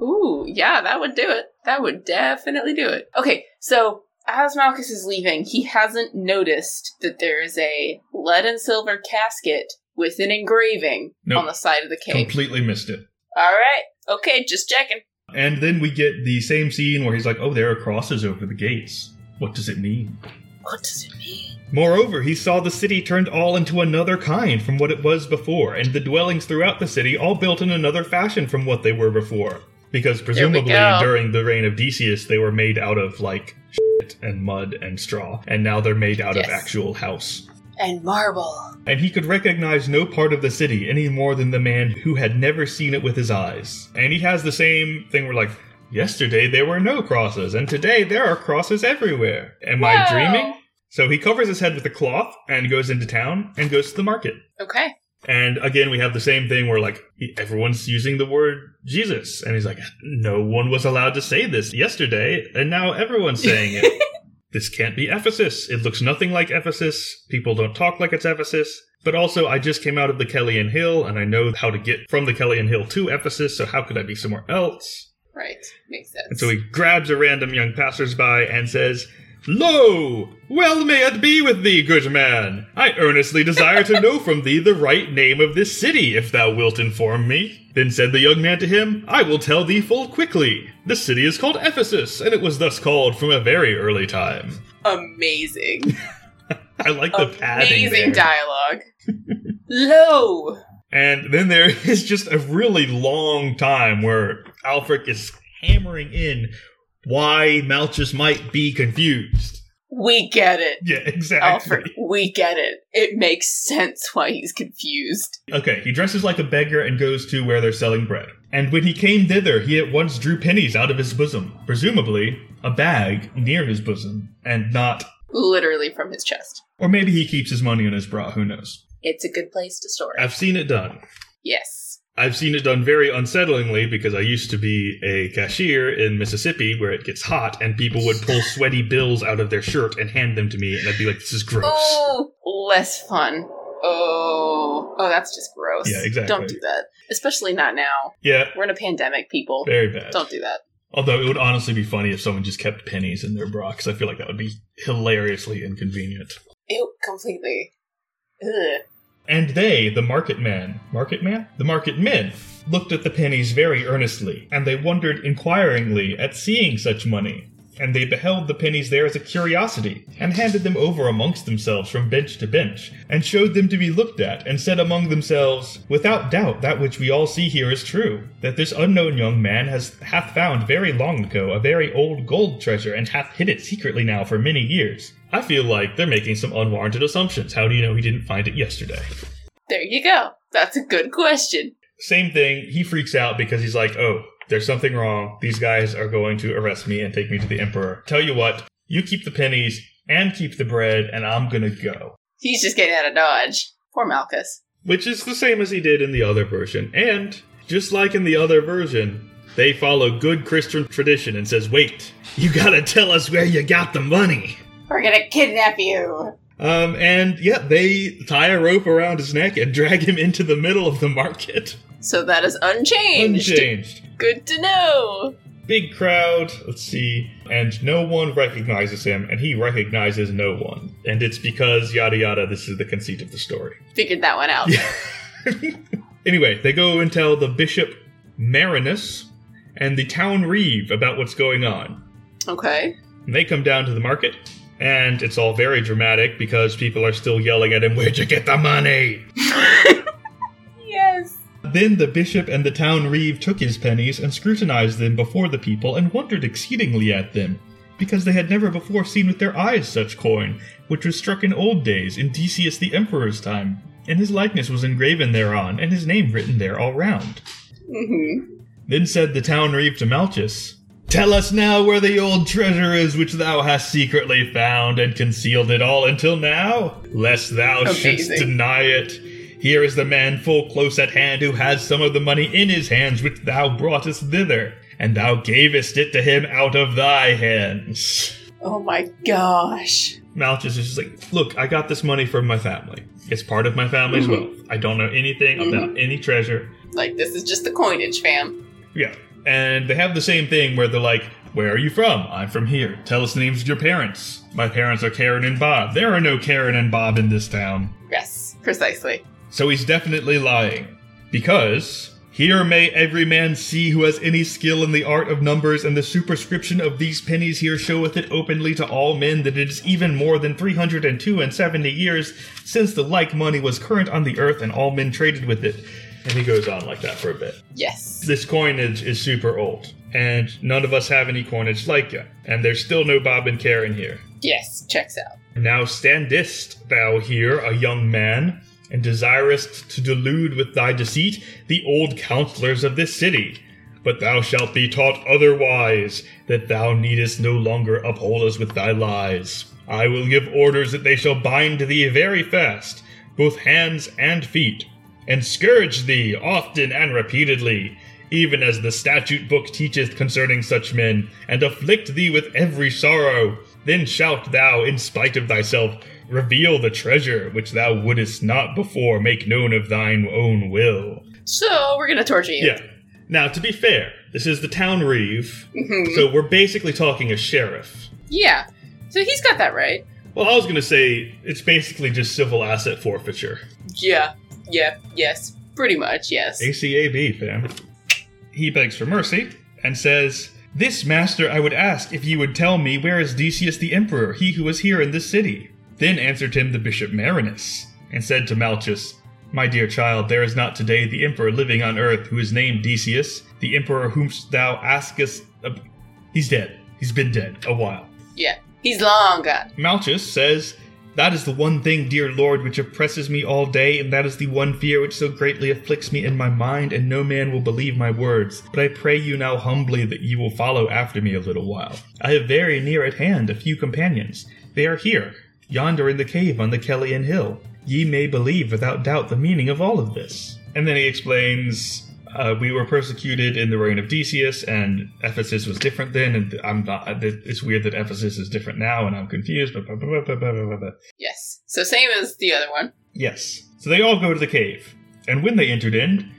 Ooh, yeah, that would do it. That would definitely do it. Okay, so as Malchus is leaving, he hasn't noticed that there is a lead and silver casket with an engraving Nope. on the side of the cave. Completely missed it. All right, okay, just checking. And then we get the same scene where he's like, oh, there are crosses over the gates. What does it mean? What does it mean? Moreover, he saw the city turned all into another kind from what it was before, and the dwellings throughout the city all built in another fashion from what they were before. Because presumably during the reign of Decius, they were made out of like shit and mud and straw, and now they're made out of actual house. And marble. And he could recognize no part of the city any more than the man who had never seen it with his eyes. And he has the same thing where, like, yesterday there were no crosses, and today there are crosses everywhere. Am I dreaming? So he covers his head with a cloth and goes into town and goes to the market. Okay. And again, we have the same thing where, like, everyone's using the word Jesus. And he's like, no one was allowed to say this yesterday, and now everyone's saying it. this can't be Ephesus. It looks nothing like Ephesus. People don't talk like it's Ephesus. But also, I just came out of the Celian Hill, and I know how to get from the Celian Hill to Ephesus, so how could I be somewhere else? Right. Makes sense. And so he grabs a random young passersby and says, Lo! Well may it be with thee, good man. I earnestly desire to know from thee the right name of this city, if thou wilt inform me. Then said the young man to him, I will tell thee full quickly. The city is called Ephesus, and it was thus called from a very early time. Amazing. I like the padding Amazing dialogue. Lo! And then there is just a really long time where Ælfric is hammering in why Malchus might be confused. We get it. Yeah, exactly. Ælfric, we get it. It makes sense why he's confused. Okay, he dresses like a beggar and goes to where they're selling bread. And when he came thither, he at once drew pennies out of his bosom, presumably a bag near his bosom, and not. Literally from his chest. Or maybe he keeps his money in his bra, who knows? It's a good place to store it. I've seen it done. yes. I've seen it done very unsettlingly because I used to be a cashier in Mississippi where it gets hot and people would pull sweaty bills out of their shirt and hand them to me, and I'd be like, this is gross. Oh, less fun. Oh, oh, that's just gross. Yeah, exactly. Don't do that. Especially not now. Yeah, We're in a pandemic, people. very bad. Don't do that. Although it would honestly be funny if someone just kept pennies in their bra, because I feel like that would be hilariously inconvenient. Ew, completely. Ugh. And they, the market man, market man? The market men, looked at the pennies very earnestly, and they wondered inquiringly at seeing such money. And they beheld the pennies there as a curiosity, and handed them over amongst themselves from bench to bench, and showed them to be looked at, and said among themselves, Without doubt that which we all see here is true, that this unknown young man has hath found very long ago a very old gold treasure, and hath hid it secretly now for many years. I feel like they're making some unwarranted assumptions. How do you know he didn't find it yesterday? There you go. That's a good question. Same thing, he freaks out because he's like, oh, there's something wrong. These guys are going to arrest me and take me to the Emperor. Tell you what, you keep the pennies and keep the bread, and I'm gonna go. He's just getting out of Dodge. Poor Malchus. Which is the same as he did in the other version. And, just like in the other version, they follow good Christian tradition and says, wait, you gotta tell us where you got the money. We're gonna kidnap you. Um, and yeah, they tie a rope around his neck and drag him into the middle of the market. So that is unchanged. Unchanged. Good to know. big crowd. Let's see. And no one recognizes him, and he recognizes no one. And it's because yada yada, this is the conceit of the story. Figured that one out. Anyway, they go and tell the Bishop Marinus and the town reeve about what's going on. Okay. And they come down to the market, and it's all very dramatic because people are still yelling at him, Where'd you get the money? Yes. Then the bishop and the town reeve took his pennies and scrutinized them before the people and wondered exceedingly at them, because they had never before seen with their eyes such coin, which was struck in old days in Decius the emperor's time, and his likeness was engraven thereon, and his name written there all round. Mm-hmm. Then said the town reeve to Malchus, Tell us now where the old treasure is which thou hast secretly found and concealed it all until now, lest thou shouldst deny it. Here is the man full close at hand who has some of the money in his hands which thou broughtest thither, and thou gavest it to him out of thy hands. Oh my gosh. Malchus is just like, Look, I got this money from my family. It's part of my family's Mhm. wealth. I don't know anything about any treasure. Like, this is just the coinage, fam. Yeah. And they have the same thing where they're like, Where are you from? I'm from here. Tell us the names of your parents. My parents are Karen and Bob. There are no Karen and Bob in this town. Yes, precisely. So he's definitely lying. Because here may every man see who has any skill in the art of numbers, and the superscription of these pennies here showeth it openly to all men that it is even more than three hundred and two and seventy years since the like money was current on the earth, and all men traded with it. And he goes on like that for a bit. Yes. This coinage is super old, and none of us have any coinage like it, and there's still no Bob and Karen here. Yes, checks out. Now standest thou here, a young man, and desirest to delude with thy deceit the old counselors of this city. But thou shalt be taught otherwise, that thou needest no longer uphold us with thy lies. I will give orders that they shall bind thee very fast, both hands and feet, and scourge thee often and repeatedly, even as the statute book teacheth concerning such men, and afflict thee with every sorrow. Then shalt thou, in spite of thyself, reveal the treasure which thou wouldest not before make known of thine own will. So, we're gonna torture you. Yeah. Now, to be fair, this is the town reeve, Mhm. so we're basically talking a sheriff. Yeah. So he's got that right. Well, I was going to say it's basically just civil asset forfeiture. Yeah. Yeah. Yes. Pretty much, yes. ACAB, fam. He begs for mercy and says, This master I would ask if you would tell me where is Decius the emperor, he who is here in this city. Then answered him the bishop Marinus, and said to Malchus, My dear child, there is not today the emperor living on earth who is named Decius, the emperor whom thou askest. ab- He's dead. He's been dead a while. Yeah. He's long gone. Malchus says, That is the one thing, dear Lord, which oppresses me all day, and that is the one fear which so greatly afflicts me in my mind, and no man will believe my words. But I pray you now humbly that you will follow after me a little while. I have very near at hand a few companions. They are here, yonder in the cave on the Celian hill. Ye may believe without doubt the meaning of all of this. And then he explains uh, we were persecuted in the reign of Decius, and Ephesus was different then, and I'm not. It's weird that Ephesus is different now, and I'm confused. Blah, blah, blah. Yes. So same as the other one. Yes. So they all go to the cave, and when they entered in,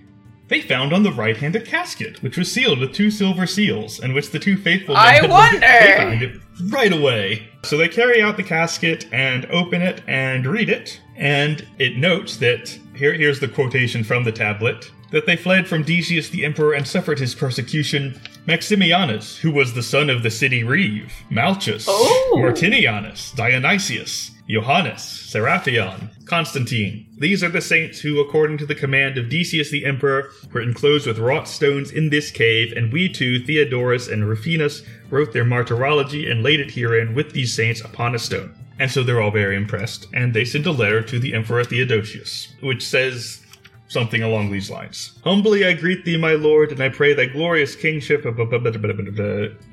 they found on the right hand a casket, which was sealed with two silver seals, and which the two faithful men I wonder! They found it right away. So they carry out the casket and open it and read it, and it notes that here, here's the quotation from the tablet that they fled from Decius the emperor and suffered his persecution. Maximianus, who was the son of the city Reeve, Malchus, Oh. Martinianus, Dionysius, Johannes, Seraphion, Constantine. These are the saints who, according to the command of Decius the emperor, were enclosed with wrought stones in this cave, and we too, Theodorus and Rufinus, wrote their martyrology and laid it herein with these saints upon a stone. And so they're all very impressed, and they sent a letter to the Emperor Theodosius, which says something along these lines. Humbly I greet thee, my lord, and I pray thy glorious kingship.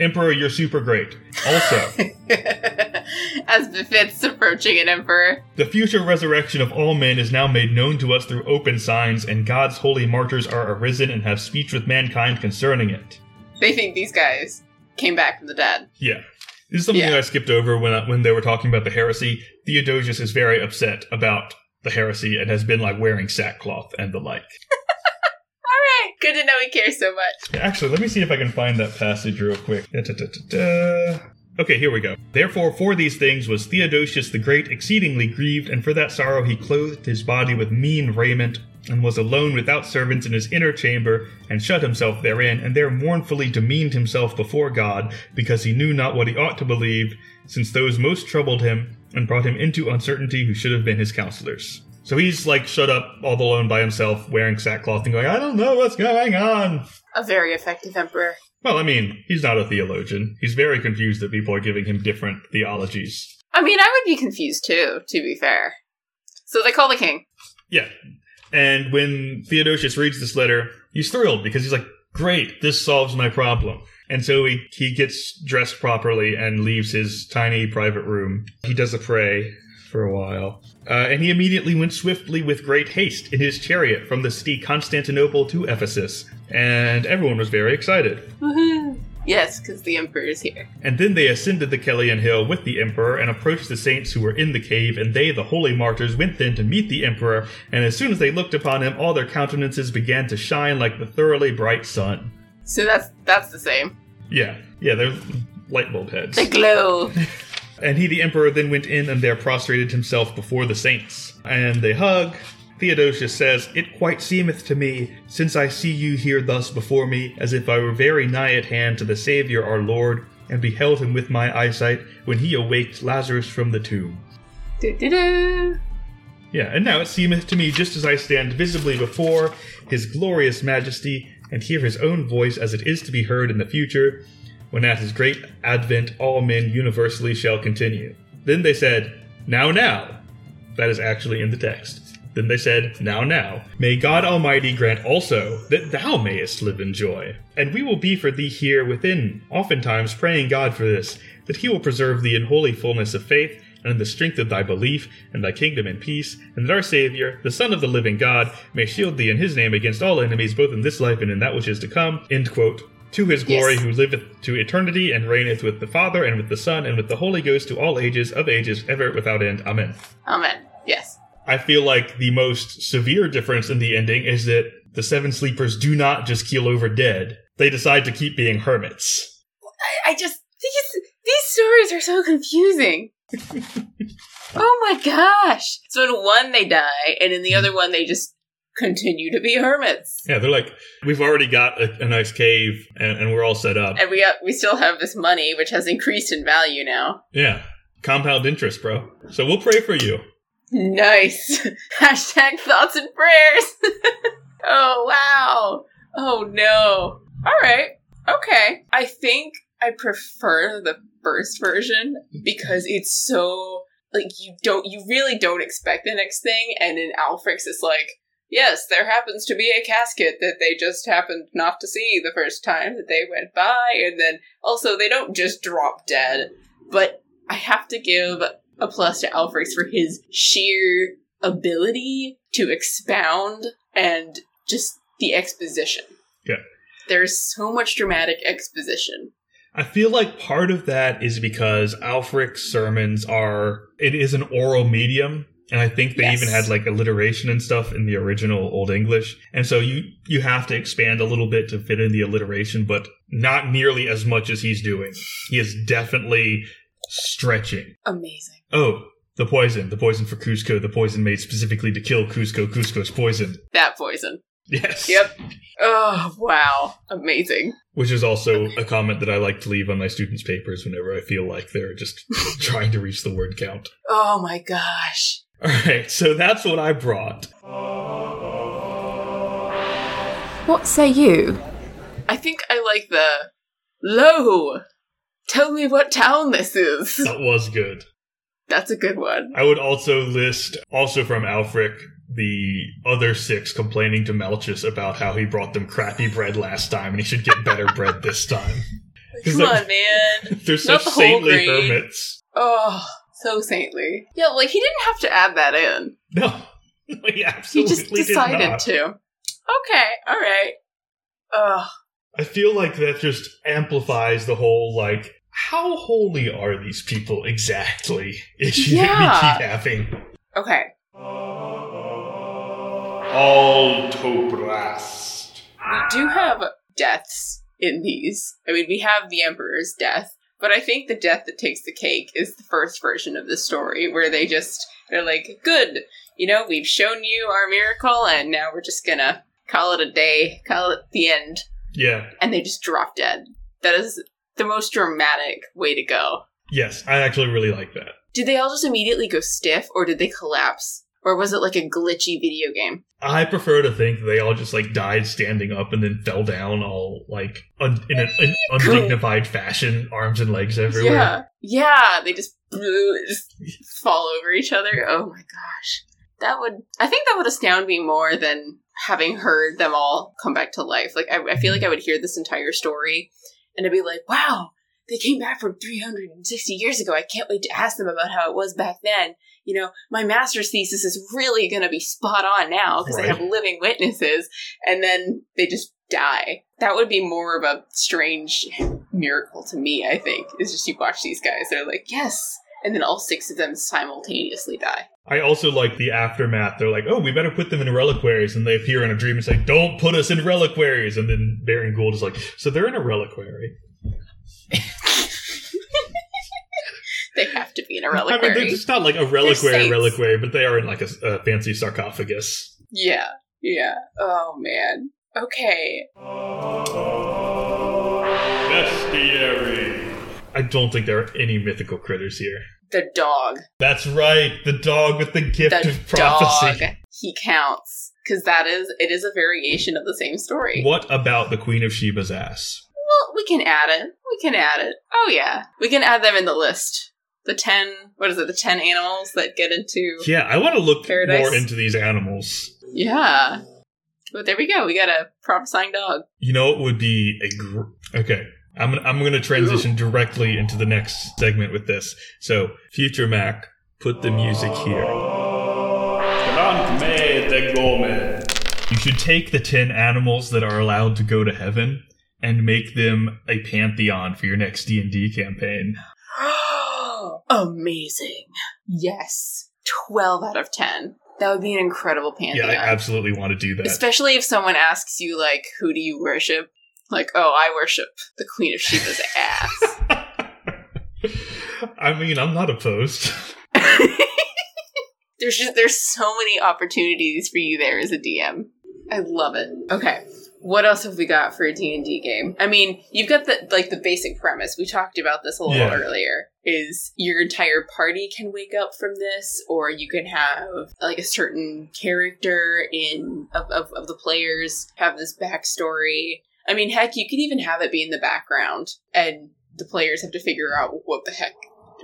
Emperor, you're super great. Also, As befits approaching an emperor. the future resurrection of all men is now made known to us through open signs, and God's holy martyrs are arisen and have speech with mankind concerning it. They think these guys came back from the dead. Yeah. This is something Yeah. that I skipped over when I, when they were talking about the heresy. Theodosius is very upset about the heresy and has been like wearing sackcloth and the like. Alright, good to know he cares so much. Actually, let me see if I can find that passage real quick. Da, da, da. Okay, here we go. Therefore, for these things was Theodosius the Great exceedingly grieved, and for that sorrow he clothed his body with mean raiment, and was alone without servants in his inner chamber, and shut himself therein, and there mournfully demeaned himself before God, because he knew not what he ought to believe, since those most troubled him, and brought him into uncertainty who should have been his counselors. So he's like shut up all alone by himself, wearing sackcloth and going, I don't know what's going on. A very effective emperor. Well, I mean, he's not a theologian. He's very confused that people are giving him different theologies. I mean, I would be confused too, to be fair. So they call the king. Yeah. And when Theodosius reads this letter, he's thrilled because he's like, great, this solves my problem. And so he, he gets dressed properly and leaves his tiny private room. He does a pray for a while. Uh, and he immediately went swiftly with great haste in his chariot from the city Constantinople to Ephesus. And everyone was very excited. Woohoo! Yes, because the emperor is here. And then they ascended the Celian hill with the emperor and approached the saints who were in the cave, and they, the holy martyrs, went then to meet the emperor, and as soon as they looked upon him, all their countenances began to shine like the thoroughly bright sun. So that's that's the same. Yeah, yeah, they're light bulb heads. They glow. And he, the emperor, then went in and there prostrated himself before the saints. And they hug. Theodosius says, It quite seemeth to me, since I see you here thus before me, as if I were very nigh at hand to the Saviour our Lord, and beheld him with my eyesight when he awaked Lazarus from the tomb. Yeah, and now it seemeth to me just as I stand visibly before his glorious majesty, and hear his own voice as it is to be heard in the future, when at his great advent all men universally shall continue. Then they said, Now, now. That is actually in the text. Then they said, Now, now. May God Almighty grant also that thou mayest live in joy. And we will be for thee here within, oftentimes praying God for this, that he will preserve thee in holy fullness of faith, and in the strength of thy belief, and thy kingdom and peace, and that our Saviour, the Son of the living God, may shield thee in his name against all enemies, both in this life and in that which is to come. End quote. To his glory, Yes. who liveth to eternity, and reigneth with the Father, and with the Son, and with the Holy Ghost, to all ages of ages, ever without end. Amen. Amen. Yes. I feel like the most severe difference in the ending is that the Seven Sleepers do not just keel over dead; they decide to keep being hermits. I, I just these these stories are so confusing. Oh my gosh! So in one they die, and in the other one they just continue to be hermits. Yeah, they're like, we've already got a, a nice cave, and, and we're all set up. And we got, we still have this money, which has increased in value now. Yeah, compound interest, bro. So we'll pray for you. Nice. Hashtag thoughts and prayers. oh wow. Oh no. All right. Okay. I think I prefer the first version because it's so like you don't you really don't expect the next thing and in Ælfric's it's like yes there happens to be a casket that they just happened not to see the first time that they went by and then also they don't just drop dead but I have to give a plus to Ælfric's for his sheer ability to expound and just the exposition. Yeah. There's so much dramatic exposition. I feel like part of that is because Ælfric's sermons are it is an oral medium. And I think they Yes. even had like alliteration and stuff in the original Old English. And so you you have to expand a little bit to fit in the alliteration, but not nearly as much as he's doing. He is definitely stretching. Amazing. Oh, the poison, the poison for Kuzco, the poison made specifically to kill Kuzco. Kuzco's poison. That poison. Yes. Yep. Oh, wow. Amazing. Which is also a comment that I like to leave on my students' papers whenever I feel like they're just trying to reach the word count. Oh my gosh. All right, so that's what I brought. What say you? I think I like the Lo! Tell me what town this is. That was good. That's a good one. I would also list, also from Ælfric, the other six complaining to Malchus about how he brought them crappy bread last time and he should get better bread this time. Come on, man. They're such the saintly hermits. Oh, so saintly. Yeah, like he didn't have to add that in. No, he absolutely He just decided to. Okay, alright. Ugh. I feel like that just amplifies the whole like how holy are these people exactly issue that we keep having. Okay. All Toprast. We do have deaths in these. I mean, we have the Emperor's death, but I think the death that takes the cake is the first version of the story, where they just they're like, "Good, you know, we've shown you our miracle, and now we're just gonna call it a day, call it the end. Yeah. And they just drop dead. That is the most dramatic way to go. Yes, I actually really like that. Did they all just immediately go stiff, or did they collapse? Or was it like a glitchy video game? I prefer to think they all just like died standing up and then fell down all like un- in an, an undignified fashion, arms and legs everywhere. Yeah. Yeah, they just, just fall over each other. Oh my gosh. That would, I think that would astound me more than having heard them all come back to life. Like, I, I feel like mm-hmm. I would hear this entire story and I'd be like, wow, they came back from 360 years ago. I can't wait to ask them about how it was back then. You know, my master's thesis is really going to be spot on now because Right. I have living witnesses. And then they just die. That would be more of a strange miracle to me, I think, is just you watch these guys. They're like, yes. And then all six of them simultaneously die. I also like the aftermath. They're like, oh, we better put them in reliquaries. And they appear in a dream and say, don't put us in reliquaries. And then Baring-Gould is like, so they're in a reliquary. They have to be in a reliquary. I mean, they're just not like a reliquary reliquary, but they are in like a, a fancy sarcophagus. yeah, yeah. Oh, man. Okay. Bestiary. I don't think there are any mythical critters here. The dog. That's right, the dog with the gift the of prophecy. dog. He counts. Because that is, it is a variation of the same story. What about the Queen of Sheba's ass? Well, we can add it. We can add it. Oh, yeah. We can add them in the list. The 10, what is it, the 10 animals that get into. Yeah, I want to look Paradise. more into these animals. Yeah. But there we go. We got a prophesying dog. You know, it would be a gr- okay. I'm gonna, I'm going to transition directly into the next segment with this. So, future Mac, put the music here. You should take the ten animals that are allowed to go to heaven and make them a pantheon for your next D and D. Amazing. Yes. 12 out of 10. That would be an incredible pantheon. Yeah, I absolutely want to do that. Especially if someone asks you, like, who do you worship? Like, oh, I worship the Queen of Sheba's ass. I mean, I'm not opposed. there's just there's so many opportunities for you there as a DM. I love it. Okay. What else have we got for a D&D game? I mean, you've got the like the basic premise. We talked about this a little Yeah. earlier. Is your entire party can wake up from this or you can have like a certain character in of, of, of the players have this backstory. I mean, heck, you could even have it be in the background and the players have to figure out what the heck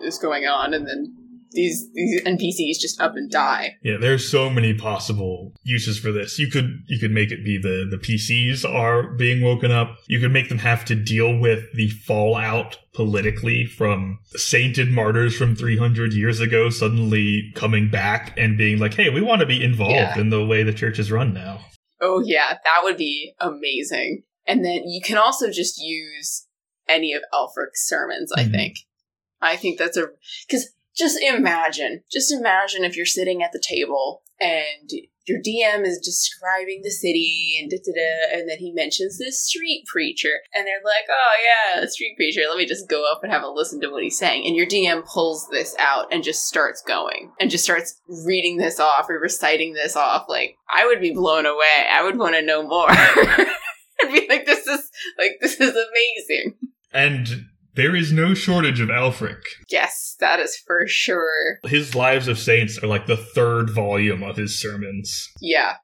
is going on and then these these NPCs just up and die. Yeah, there's so many possible uses for this. You could you could make it be the the PCs are being woken up. You could make them have to deal with the fallout politically from sainted martyrs from 300 years ago suddenly coming back and being like, "Hey, we want to be involved Yeah. in the way the church is run now." Oh yeah, that would be amazing. And then you can also just use any of Ælfric's sermons, I Mhm. think. I think that's a cuz just imagine, just imagine if you're sitting at the table and your DM is describing the city and da da da, and then he mentions this street preacher, and they're like, "Oh yeah, street preacher. Let me just go up and have a listen to what he's saying." And your DM pulls this out and just starts going and just starts reading this off or reciting this off. Like I would be blown away. I would want to know more. I'd be like, "This is like this is amazing." And there is no shortage of Ælfric. Yes, that is for sure. His Lives of Saints are like the third volume of his sermons. Yeah,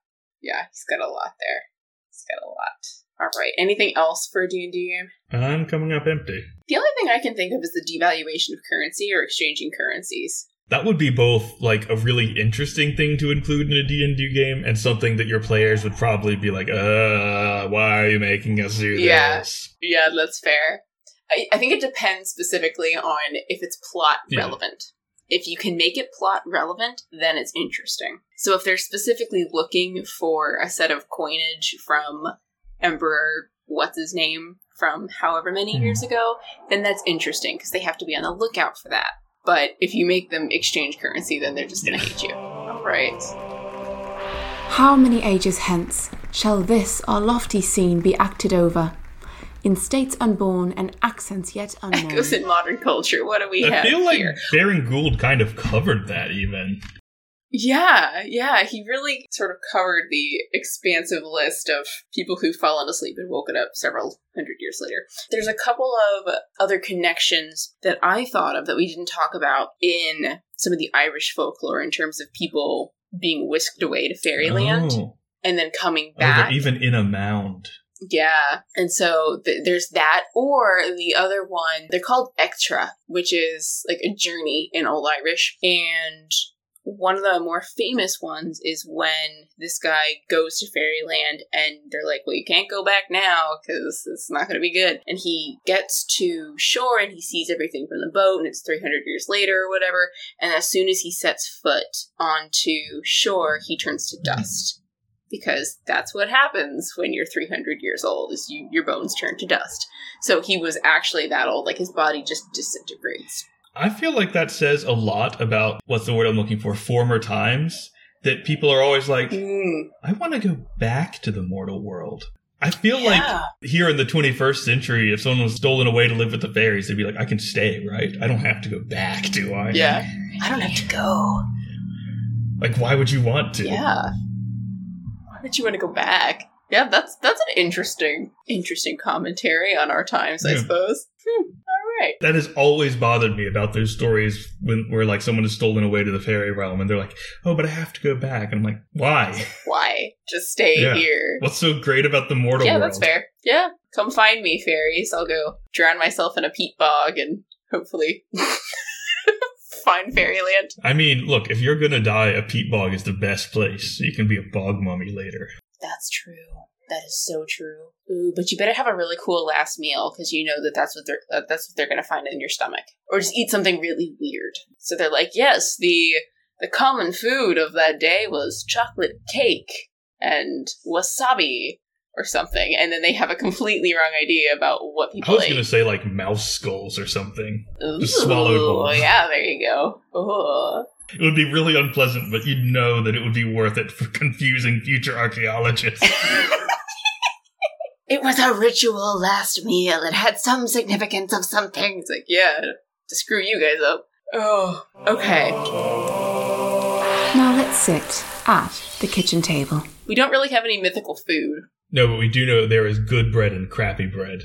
yeah, he's got a lot there. He's got a lot. All right. Anything else for a D and D game? I'm coming up empty. The only thing I can think of is the devaluation of currency or exchanging currencies. That would be both like a really interesting thing to include in a D&D game and something that your players would probably be like, "Uh, why are you making us do Yeah. this?" Yeah, that's fair. I, I think it depends specifically on if it's plot Yeah. relevant. If you can make it plot relevant, then it's interesting. So if they're specifically looking for a set of coinage from Emperor, what's his name, from however many Mhm. years ago, then that's interesting because they have to be on the lookout for that. But if you make them exchange currency, then they're just going to hate you. Right. How many ages hence shall this our lofty scene be acted over? In states unborn and accents yet unknown. Echoes in modern culture. What do we I have feel like here? Baring-Gould kind of covered that even. Yeah, yeah, he really sort of covered the expansive list of people who've fallen asleep and woken up several hundred years later. There's a couple of other connections that I thought of that we didn't talk about in some of the Irish folklore in terms of people being whisked away to fairyland Oh. and then coming Oh, back. even in a mound. Yeah. And so th- there's that. Or the other one, they're called Echtra, which is like a journey in Old Irish. And one of the more famous ones is when this guy goes to fairyland and they're like, well, you can't go back now because it's not going to be good. And he gets to shore and he sees everything from the boat and it's 300 years later or whatever. And as soon as he sets foot onto shore, he turns to dust because that's what happens when you're 300 years old is you your bones turn to dust so he was actually that old like his body just disintegrates I feel like that says a lot about what's the word I'm looking for? Former times. That people are always like, mm. I want to go back to the mortal world. I feel like here in the 21st century, if someone was stolen away to live with the fairies, they'd be like, I can stay, right? I don't have to go back, do I? yeah i don't have to go Like, why would you want to? yeah why you want to go back yeah that's that's an interesting interesting commentary on our times i Yeah. suppose hmm. all right That has always bothered me about those stories when where like someone is stolen away to the fairy realm and they're like, "Oh, but I have to go back." And I'm like, "Why? why just stay Yeah. here What's so great about the mortal yeah world?" that's fair yeah come find me fairies i'll go drown myself in a peat bog and hopefully find fairyland I mean, look, if you're gonna die, a peat bog is the best place. You can be a bog mummy later. That's true. That is so true. Ooh, but you better have a really cool last meal because you know that that's what they're uh, that's what they're gonna find in your stomach, or just eat something really weird. So they're like, yes, the the common food of that day was chocolate cake and wasabi or something, and then they have a completely wrong idea about what people. I was ate. gonna say like mouse skulls or something. Ooh, just swallowed whole. Yeah, there you go. Ooh. It would be really unpleasant, but you'd know that it would be worth it for confusing future archaeologists. It was a ritual last meal. It had some significance of something. It's like, yeah, to screw you guys up. Oh, okay. Now let's sit at the kitchen table. We don't really have any mythical food. No, but we do know there is good bread and crappy bread.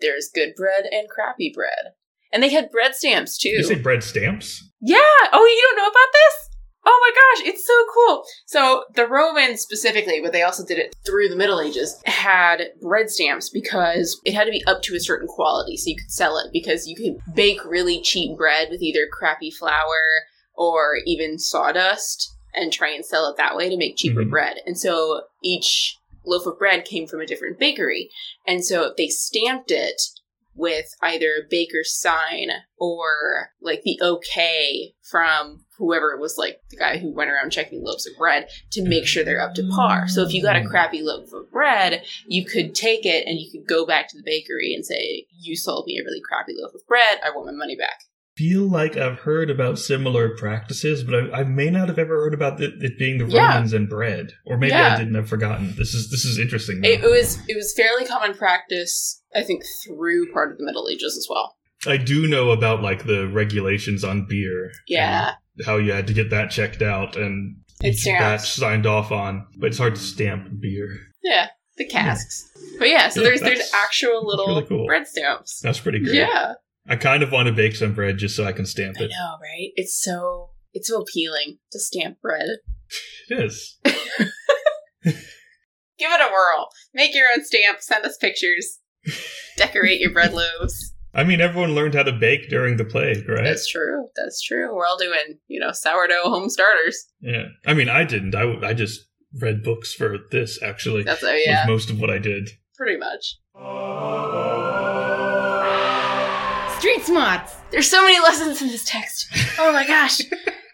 There's good bread and crappy bread. And they had bread stamps too. Did you say bread stamps? Yeah. Oh, you don't know about this? Oh my gosh, it's so cool. So the Romans specifically, but they also did it through the Middle Ages, had bread stamps because it had to be up to a certain quality so you could sell it because you could bake really cheap bread with either crappy flour or even sawdust and try and sell it that way to make cheaper Mhm. bread. And so each loaf of bread came from a different bakery. And so they stamped it with either a baker's sign or like the okay from whoever was like the guy who went around checking loaves of bread to make sure they're up to par. So if you got a crappy loaf of bread, you could take it and you could go back to the bakery and say, You sold me a really crappy loaf of bread, I want my money back. Feel like I've heard about similar practices, but I, I may not have ever heard about it, it being the Yeah. Romans and bread, or maybe Yeah. I didn't have forgotten. This is this is interesting. It, it was it was fairly common practice, I think, through part of the Middle Ages as well. I do know about like the regulations on beer. Yeah. how you had to get that checked out and It's each batch signed off on, but it's hard to stamp beer. Yeah. The casks. But yeah, so Yeah, there's there's actual little really cool. bread stamps. That's pretty great. Yeah. I kind of want to bake some bread just so I can stamp it. I know, right? It's so it's so appealing to stamp bread. It is. Give it a whirl. Make your own stamp. Send us pictures. Decorate your bread loaves. I mean, everyone learned how to bake during the plague, right? That's true. That's true. We're all doing, you know, sourdough home starters. yeah. I mean, I didn't. I, I just read books for this, actually. That's oh yeah, most of what I did. pretty much. Street smarts! There's so many lessons in this text. Oh my gosh.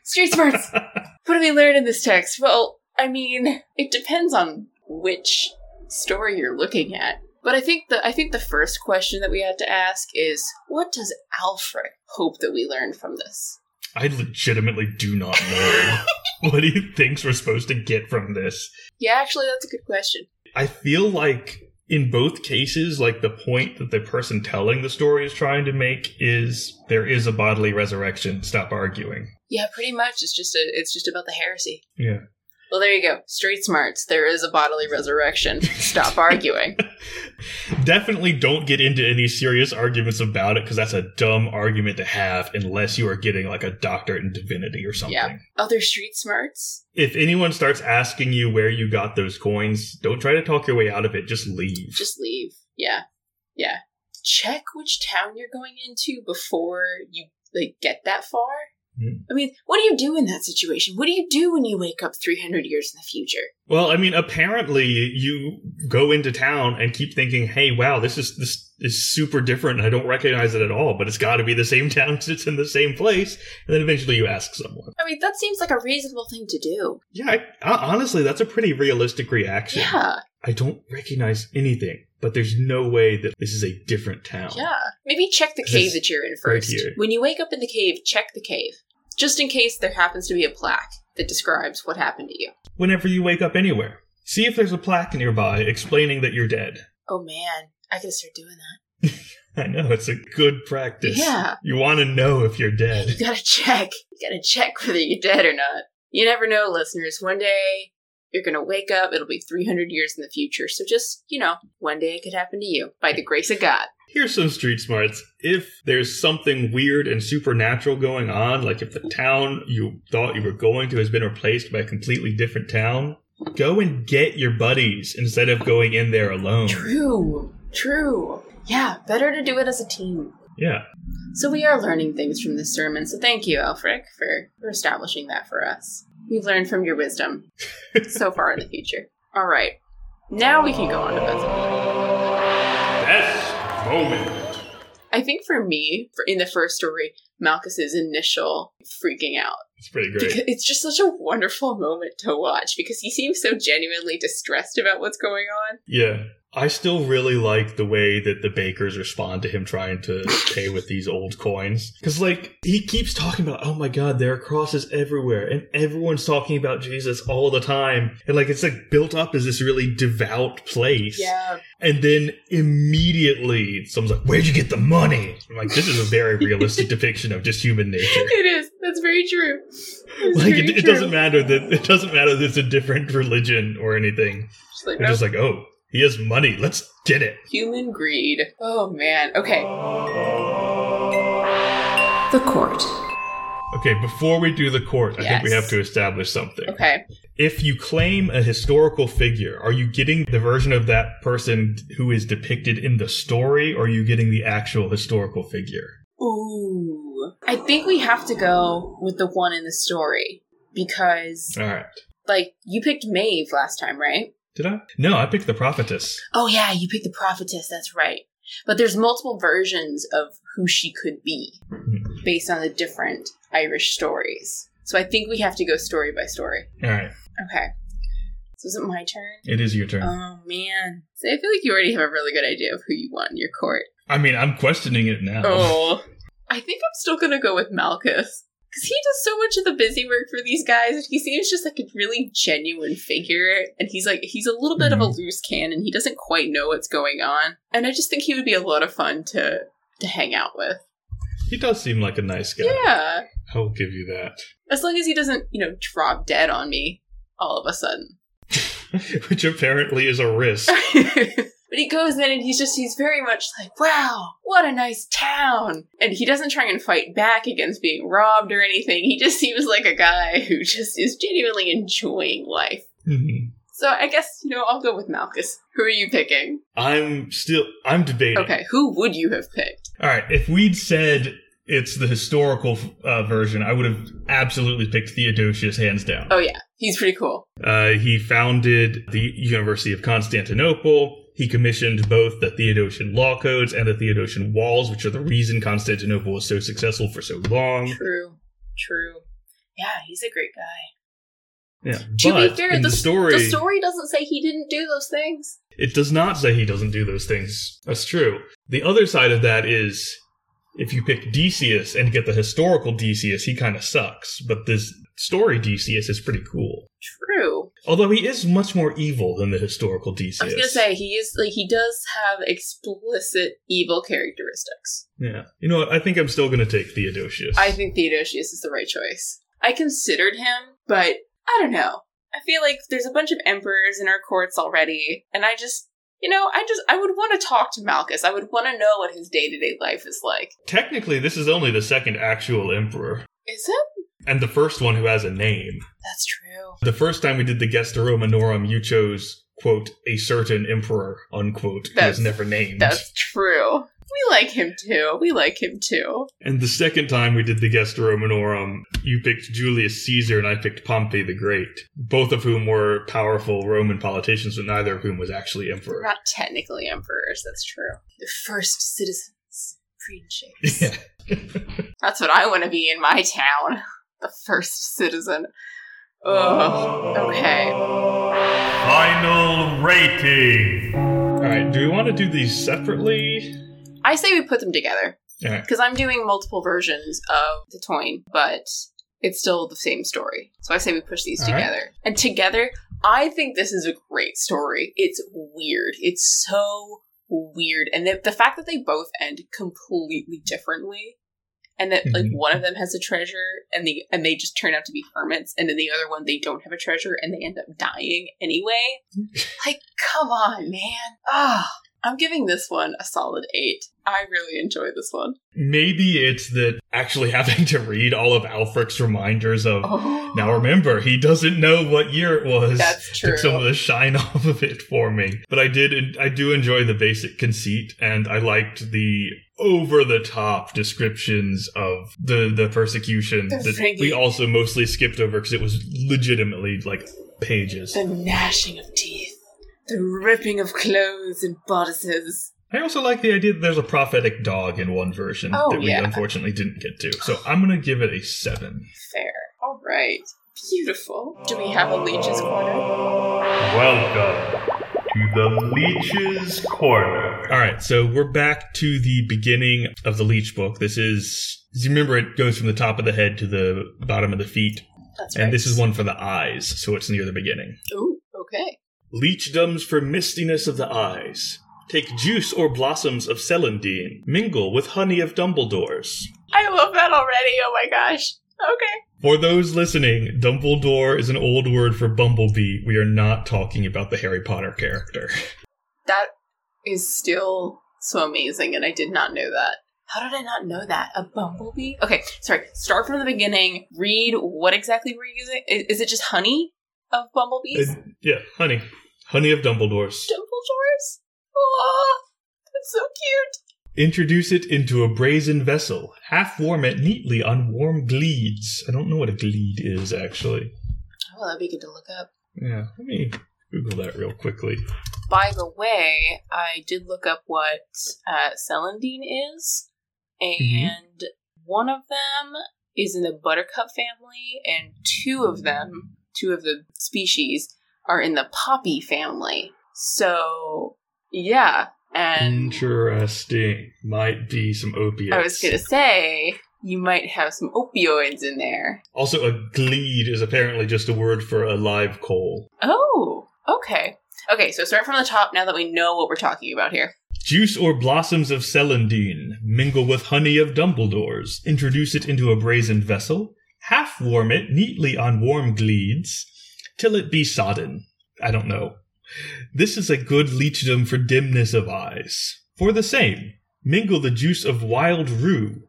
Street smarts. What do we learn in this text? Well, I mean, it depends on which story you're looking at. But I think the I think the first question that we had to ask is what does Ælfric hope that we learn from this? I legitimately do not know. what he thinks we're supposed to get from this. Yeah, actually that's a good question. I feel like in both cases, like the point that the person telling the story is trying to make is there is a bodily resurrection. Stop arguing. Yeah, pretty much. It's just a. It's just about the heresy. Yeah. Well, there you go. Street smarts. There is a bodily resurrection. Stop arguing. Definitely don't get into any serious arguments about it because that's a dumb argument to have unless you are getting like a doctorate in divinity or something. Yeah. Other street smarts. If anyone starts asking you where you got those coins, don't try to talk your way out of it. Just leave. Just leave. Yeah. Yeah. Check which town you're going into before you like get that far. Hmm. I mean, what do you do in that situation? What do you do when you wake up 300 years in the future? Well, I mean, apparently you go into town and keep thinking, "Hey, wow, this is this is super different, and I don't recognize it at all." But it's got to be the same town 'cause it's in the same place. And then eventually you ask someone. I mean, that seems like a reasonable thing to do. Yeah, I, I, honestly, that's a pretty realistic reaction. Yeah. I don't recognize anything, but there's no way that this is a different town. Yeah. Maybe check the cave that you're in first. when you wake up in the cave, check the cave. Just in case there happens to be a plaque that describes what happened to you. Whenever you wake up anywhere, see if there's a plaque nearby explaining that you're dead. Oh man, I gotta start doing that. I know it's a good practice. Yeah. You want to know if you're dead. You gotta check. You gotta check whether you're dead or not. You never know, listeners. One day you're gonna wake up, it'll be 300 years in the future. So just, you know, one day it could happen to you by the grace of God. Here's some street smarts. If there's something weird and supernatural going on, like if the town you thought you were going to has been replaced by a completely different town, go and get your buddies instead of going in there alone. True. True. Yeah, better to do it as a team. Yeah. So we are learning things from this sermon. So thank you, Ælfric, for, for establishing that for us. We've learned from your wisdom so far in the future. All right. Now we can go on to Bethany. Best moment. I think for me, for in the first story, Malchus's initial freaking out It's pretty because great. it's just such a wonderful moment to watch because he seems so genuinely distressed about what's going on. Yeah. I still really like the way that the bakers respond to him trying to pay with these old coins. Because, like, he keeps talking about, oh my god, there are crosses everywhere, and everyone's talking about Jesus all the time. And, like, it's like built up as this really devout place. Yeah. And then immediately someone's like, where'd you get the money? I'm like, this is a very realistic depiction of just human nature. It is. That's very true. It's Like, very it, it doesn't matter that it doesn't matter that it's a different religion or anything. Just like, They're just like, oh, he has money. Let's get it. human greed. Oh man. Okay. The court. Okay, before we do the court, I think we have to establish something. Okay. If you claim a historical figure, are you getting the version of that person who is depicted in the story, or are you getting the actual historical figure? Ooh. I think we have to go with the one in the story because, All right. like, you picked Maeve last time, right? Did I? No, I picked the prophetess. Oh yeah, you picked the prophetess. That's right. But there's multiple versions of who she could be Mhm. based on the different Irish stories. So I think we have to go story by story. All right. Okay. So is it my turn? It is your turn. Oh man. See, I feel like you already have a really good idea of who you want in your court. I mean, I'm questioning it now. Oh. I think I'm still gonna go with Malchus. Because he does so much of the busy work for these guys, and he seems just like a really genuine figure. And he's like, he's a little bit of a mm-hmm. loose cannon. He doesn't quite know what's going on. And I just think he would be a lot of fun to to hang out with. He does seem like a nice guy. Yeah. I will give you that. As long as he doesn't, you know, drop dead on me all of a sudden. Which apparently is a risk. but he goes in and he's just, he's very much like, wow, what a nice town. And he doesn't try and fight back against being robbed or anything. He just seems like a guy who just is genuinely enjoying life. Mhm. So I guess, you know, I'll go with Malchus. Who are you picking? I'm still, I'm debating. Okay, who would you have picked? All right. If we'd said it's the historical uh, version, I would have absolutely picked Theodosius hands down. Oh yeah, he's pretty cool. Uh, he founded the University of Constantinople. He commissioned both the Theodosian law codes and the Theodosian walls, which are the reason Constantinople was so successful for so long. True. True. Yeah, he's a great guy. Yeah, To but be fair, the, the story, the story doesn't say he didn't do those things. it does not say he doesn't do those things. That's true. The other side of that is if you pick Decius and get the historical Decius, he kind of sucks. But this story Decius is pretty cool. True. Although he is much more evil than the historical Decius. I was gonna say he is like he does have explicit evil characteristics. Yeah. You know what? I think I'm still going to take Theodosius. I think Theodosius is the right choice. I considered him, but I don't know. I feel like there's a bunch of emperors in our courts already, and I just, you know, I just, I would want to talk to Malchus. I would want to know what his day to day life is like. Technically, this is only the second actual emperor. Is it? And the first one who has a name. That's true. The first time we did the Gesta Romanorum, you chose, quote, a certain emperor, unquote, who was never named. That's true. We like him too. We like him too. And the second time we did the Gesta Romanorum, you picked Julius Caesar and I picked Pompey the Great, both of whom were powerful Roman politicians, but neither of whom was actually emperor. not technically emperors. That's true. The first citizens, shapes. Yeah. That's what I want to be in my town. The first citizen. Ugh. Okay. Final rating. All right, do we want to do these separately? I say we put them together. Right. Because I'm doing multiple versions of the Toyn, but it's still the same story. So I say we push these All right. together. And together, I think this is a great story. It's weird. It's so weird. And the, the fact that they both end completely differently. And that like Mhm. one of them has a treasure and the and they just turn out to be hermits, and then the other one they don't have a treasure and they end up dying anyway. like, come on, man. Ah, I'm giving this one a solid eight. I really enjoy this one. Maybe it's that actually having to read all of Ælfric's reminders of. Oh, Now remember, he doesn't know what year it was. That's true. Took some of the shine off of it for me. But I did, I do enjoy the basic conceit, and I liked the over the top descriptions of the the persecution The that we also mostly skipped over because it was legitimately like pages. the gnashing of teeth, the ripping of clothes and bodices. I also like the idea that there's a prophetic dog in one version Oh, that we yeah. unfortunately didn't get to. So I'm gonna give it a seven. Fair. All right. Beautiful. Do we have a leech's corner? Welcome to the Leech's Corner. All right, so we're back to the beginning of the Leech book. This is, as you remember, it goes from the top of the head to the bottom of the feet, That's right. and this is one for the eyes, so it's near the beginning. Ooh, okay. Leechdoms for mistiness of the eyes. Take juice or blossoms of celandine. Mingle with honey of Dumbledore's. I love that already. Oh my gosh. Okay. For those listening, Dumbledore is an old word for bumblebee. We are not talking about the Harry Potter character. That is still so amazing, and I did not know that. How did I not know that? A bumblebee? Okay, sorry. Start from the beginning. Read what exactly we're using. Is, is it just honey of bumblebees? Uh, yeah, honey. Honey of Dumbledore's. Dumbledore's? Oh, that's so cute. Introduce it into a brazen vessel. Half warm it neatly on warm gleeds. I don't know what a gleed is, actually. Oh, that'd be good to look up. Yeah, let me Google that real quickly. By the way, I did look up what uh, celandine is, and one of them is in the buttercup family, and two of them, two of the species, are in the poppy family. So, yeah, and Interesting. Might be some opiates. I was gonna say you might have some opioids in there. Also, a glede is apparently just a word for a live coal. Oh, okay. Okay, so start from the top now that we know what we're talking about here. Juice or blossoms of celandine. Mingle with honey of Dumbledore's. Introduce it into a brazen vessel. Half warm it neatly on warm gleeds. Till it be sodden. I don't know. This is a good leechdom for dimness of eyes. For the same, mingle the juice of wild rue,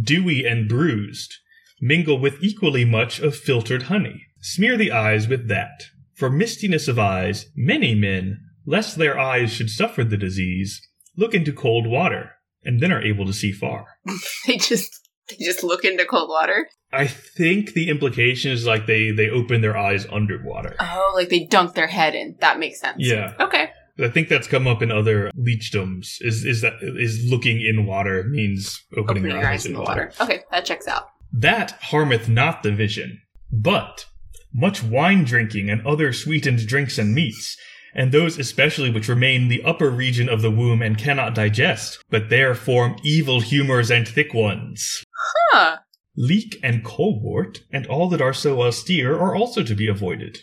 dewy and bruised. Mingle with equally much of filtered honey. Smear the eyes with that. For mistiness of eyes, many men, lest their eyes should suffer the disease, look into cold water, and then are able to see far. They just they just look into cold water. I think the implication is like they they open their eyes underwater. Oh, like they dunk their head in. That makes sense. Yeah. Okay. I think that's come up in other leechdoms. Is is that is looking in water means opening, Opening your eyes in the water. Okay, that checks out. That harmeth not the vision, but much wine drinking and other sweetened drinks and meats, and those especially which remain the upper region of the womb and cannot digest, but there form evil humors and thick ones. Huh. Leek and colewort, and all that are so austere, are also to be avoided.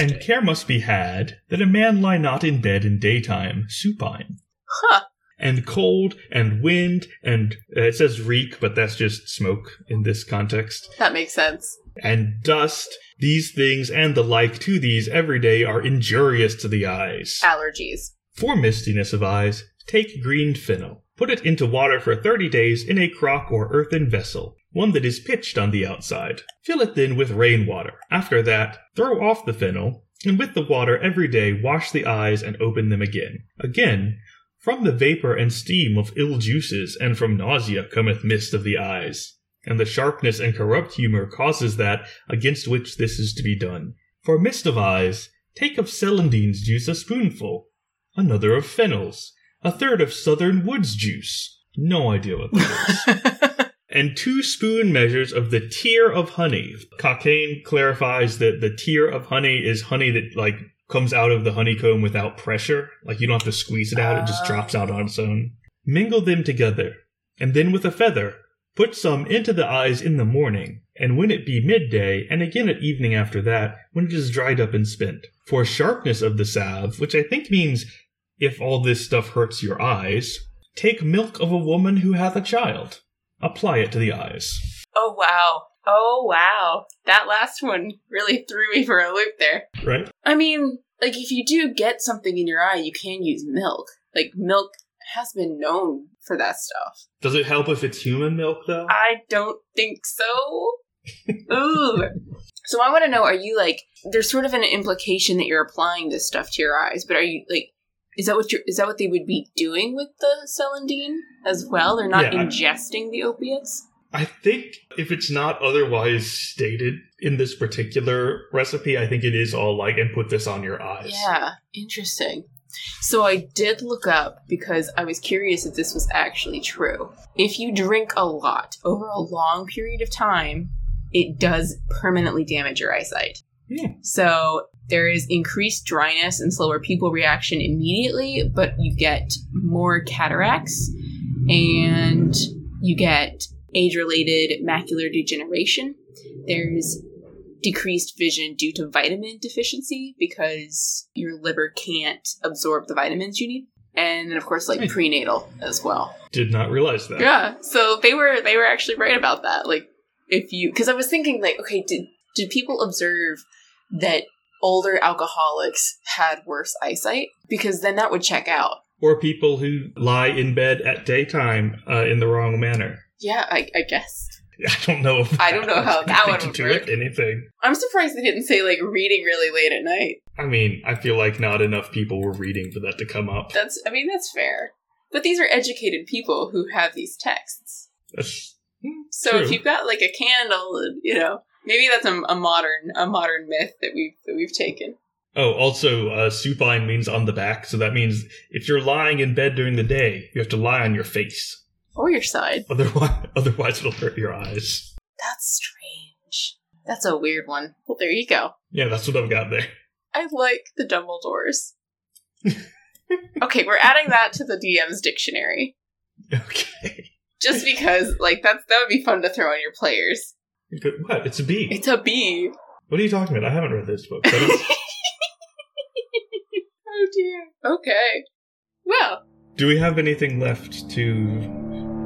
And care must be had that a man lie not in bed in daytime, supine. huh. And cold and wind and uh, it says reek, but that's just smoke in this context. That makes sense. And dust, these things and the like to these every day are injurious to the eyes. Allergies. For mistiness of eyes, take green fennel. Put it into water for thirty days in a crock or earthen vessel, one that is pitched on the outside. Fill it then with rainwater. After that, throw off the fennel, and with the water every day wash the eyes and open them again. Again, from the vapor and steam of ill juices and from nausea cometh mist of the eyes. And the sharpness and corrupt humor causes that against which this is to be done. For mist of eyes, take of celandine's juice a spoonful, another of fennel's, a third of southernwood's juice. No idea what that is. and two spoon measures of the tear of honey. Cockayne clarifies that the tear of honey is honey that like comes out of the honeycomb without pressure. Like you don't have to squeeze it out, it just ah. drops out on its own. Mingle them together, and then with a feather, put some into the eyes in the morning, and when it be midday, and again at evening after that, when it is dried up and spent. For sharpness of the salve, which I think means if all this stuff hurts your eyes, take milk of a woman who hath a child. Apply it to the eyes. Oh wow. Oh wow. That last one really threw me for a loop there. Right? I mean, like if you do get something in your eye, you can use milk. Like milk has been known for that stuff. Does it help if it's human milk though? I don't think so. Ooh. So I want to know are you like there's sort of an implication that you're applying this stuff to your eyes, but are you like is that what you is that what they would be doing with the celandine as well? They're not Yeah, I- ingesting the opiates? I think if it's not otherwise stated in this particular recipe, I think it is all like, and put this on your eyes. Yeah, interesting. So I did look up because I was curious if this was actually true. If you drink a lot over a long period of time, it does permanently damage your eyesight. Hmm. So there is increased dryness and slower pupil reaction immediately, but you get more cataracts and you get age related macular degeneration. There's decreased vision due to vitamin deficiency because your liver can't absorb the vitamins you need. And then of course like prenatal as well. Did not realize that. Yeah. So they were they were actually right about that. Like if you cuz I was thinking like okay, did did people observe that older alcoholics had worse eyesight? Because then that would check out. Or people who lie in bed at daytime uh, in the wrong manner. Yeah, I, I guess. I don't know. If I don't know how that one would do work. anything. I'm surprised they didn't say like reading really late at night. I mean, I feel like not enough people were reading for that to come up. That's I mean that's fair. But these are educated people who have these texts. That's, hmm, So true. if you've got like a candle, and, you know, maybe that's a, a modern a modern myth that we've that we've taken. Oh, also, uh, supine means on the back, so that means if you're lying in bed during the day, you have to lie on your face. Or your side. Otherwise, otherwise it'll hurt your eyes. That's strange. That's a weird one. Well, there you go. Yeah, that's what I've got there. I like the Dumbledores. okay, we're adding that to the DM's dictionary. Okay. Just because, like, that's that would be fun to throw on your players. But what? It's a bee. It's a bee. What are you talking about? I haven't read this book. Oh dear. Okay. Well, Do we have anything left to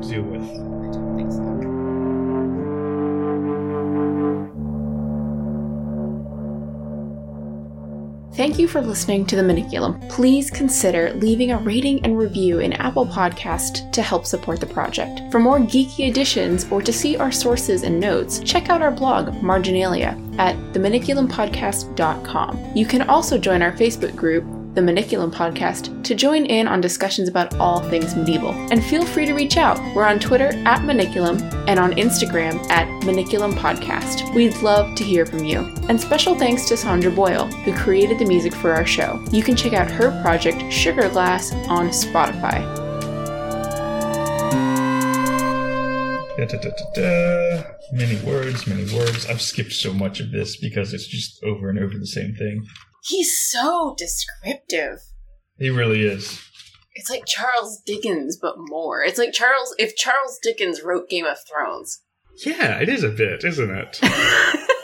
deal with? Thank you for listening to The Maniculum. Please consider leaving a rating and review in Apple Podcast to help support the project. For more geeky editions or to see our sources and notes, check out our blog, Marginalia, at themaniculumpodcast.com. You can also join our Facebook group, The Maniculum Podcast, to join in on discussions about all things medieval. And feel free to reach out. We're on Twitter at Maniculum and on Instagram at Maniculum Podcast. We'd love to hear from you. And special thanks to Sandra Boyle, who created the music for our show. You can check out her project, Sugar Glass, on Spotify. Da, da, da. Many words, many words. I've skipped so much of this because it's just over and over the same thing. He's so descriptive. He really is. It's like Charles Dickens, but more. It's like Charles if Charles Dickens wrote Game of Thrones. Yeah, it is a bit, isn't it?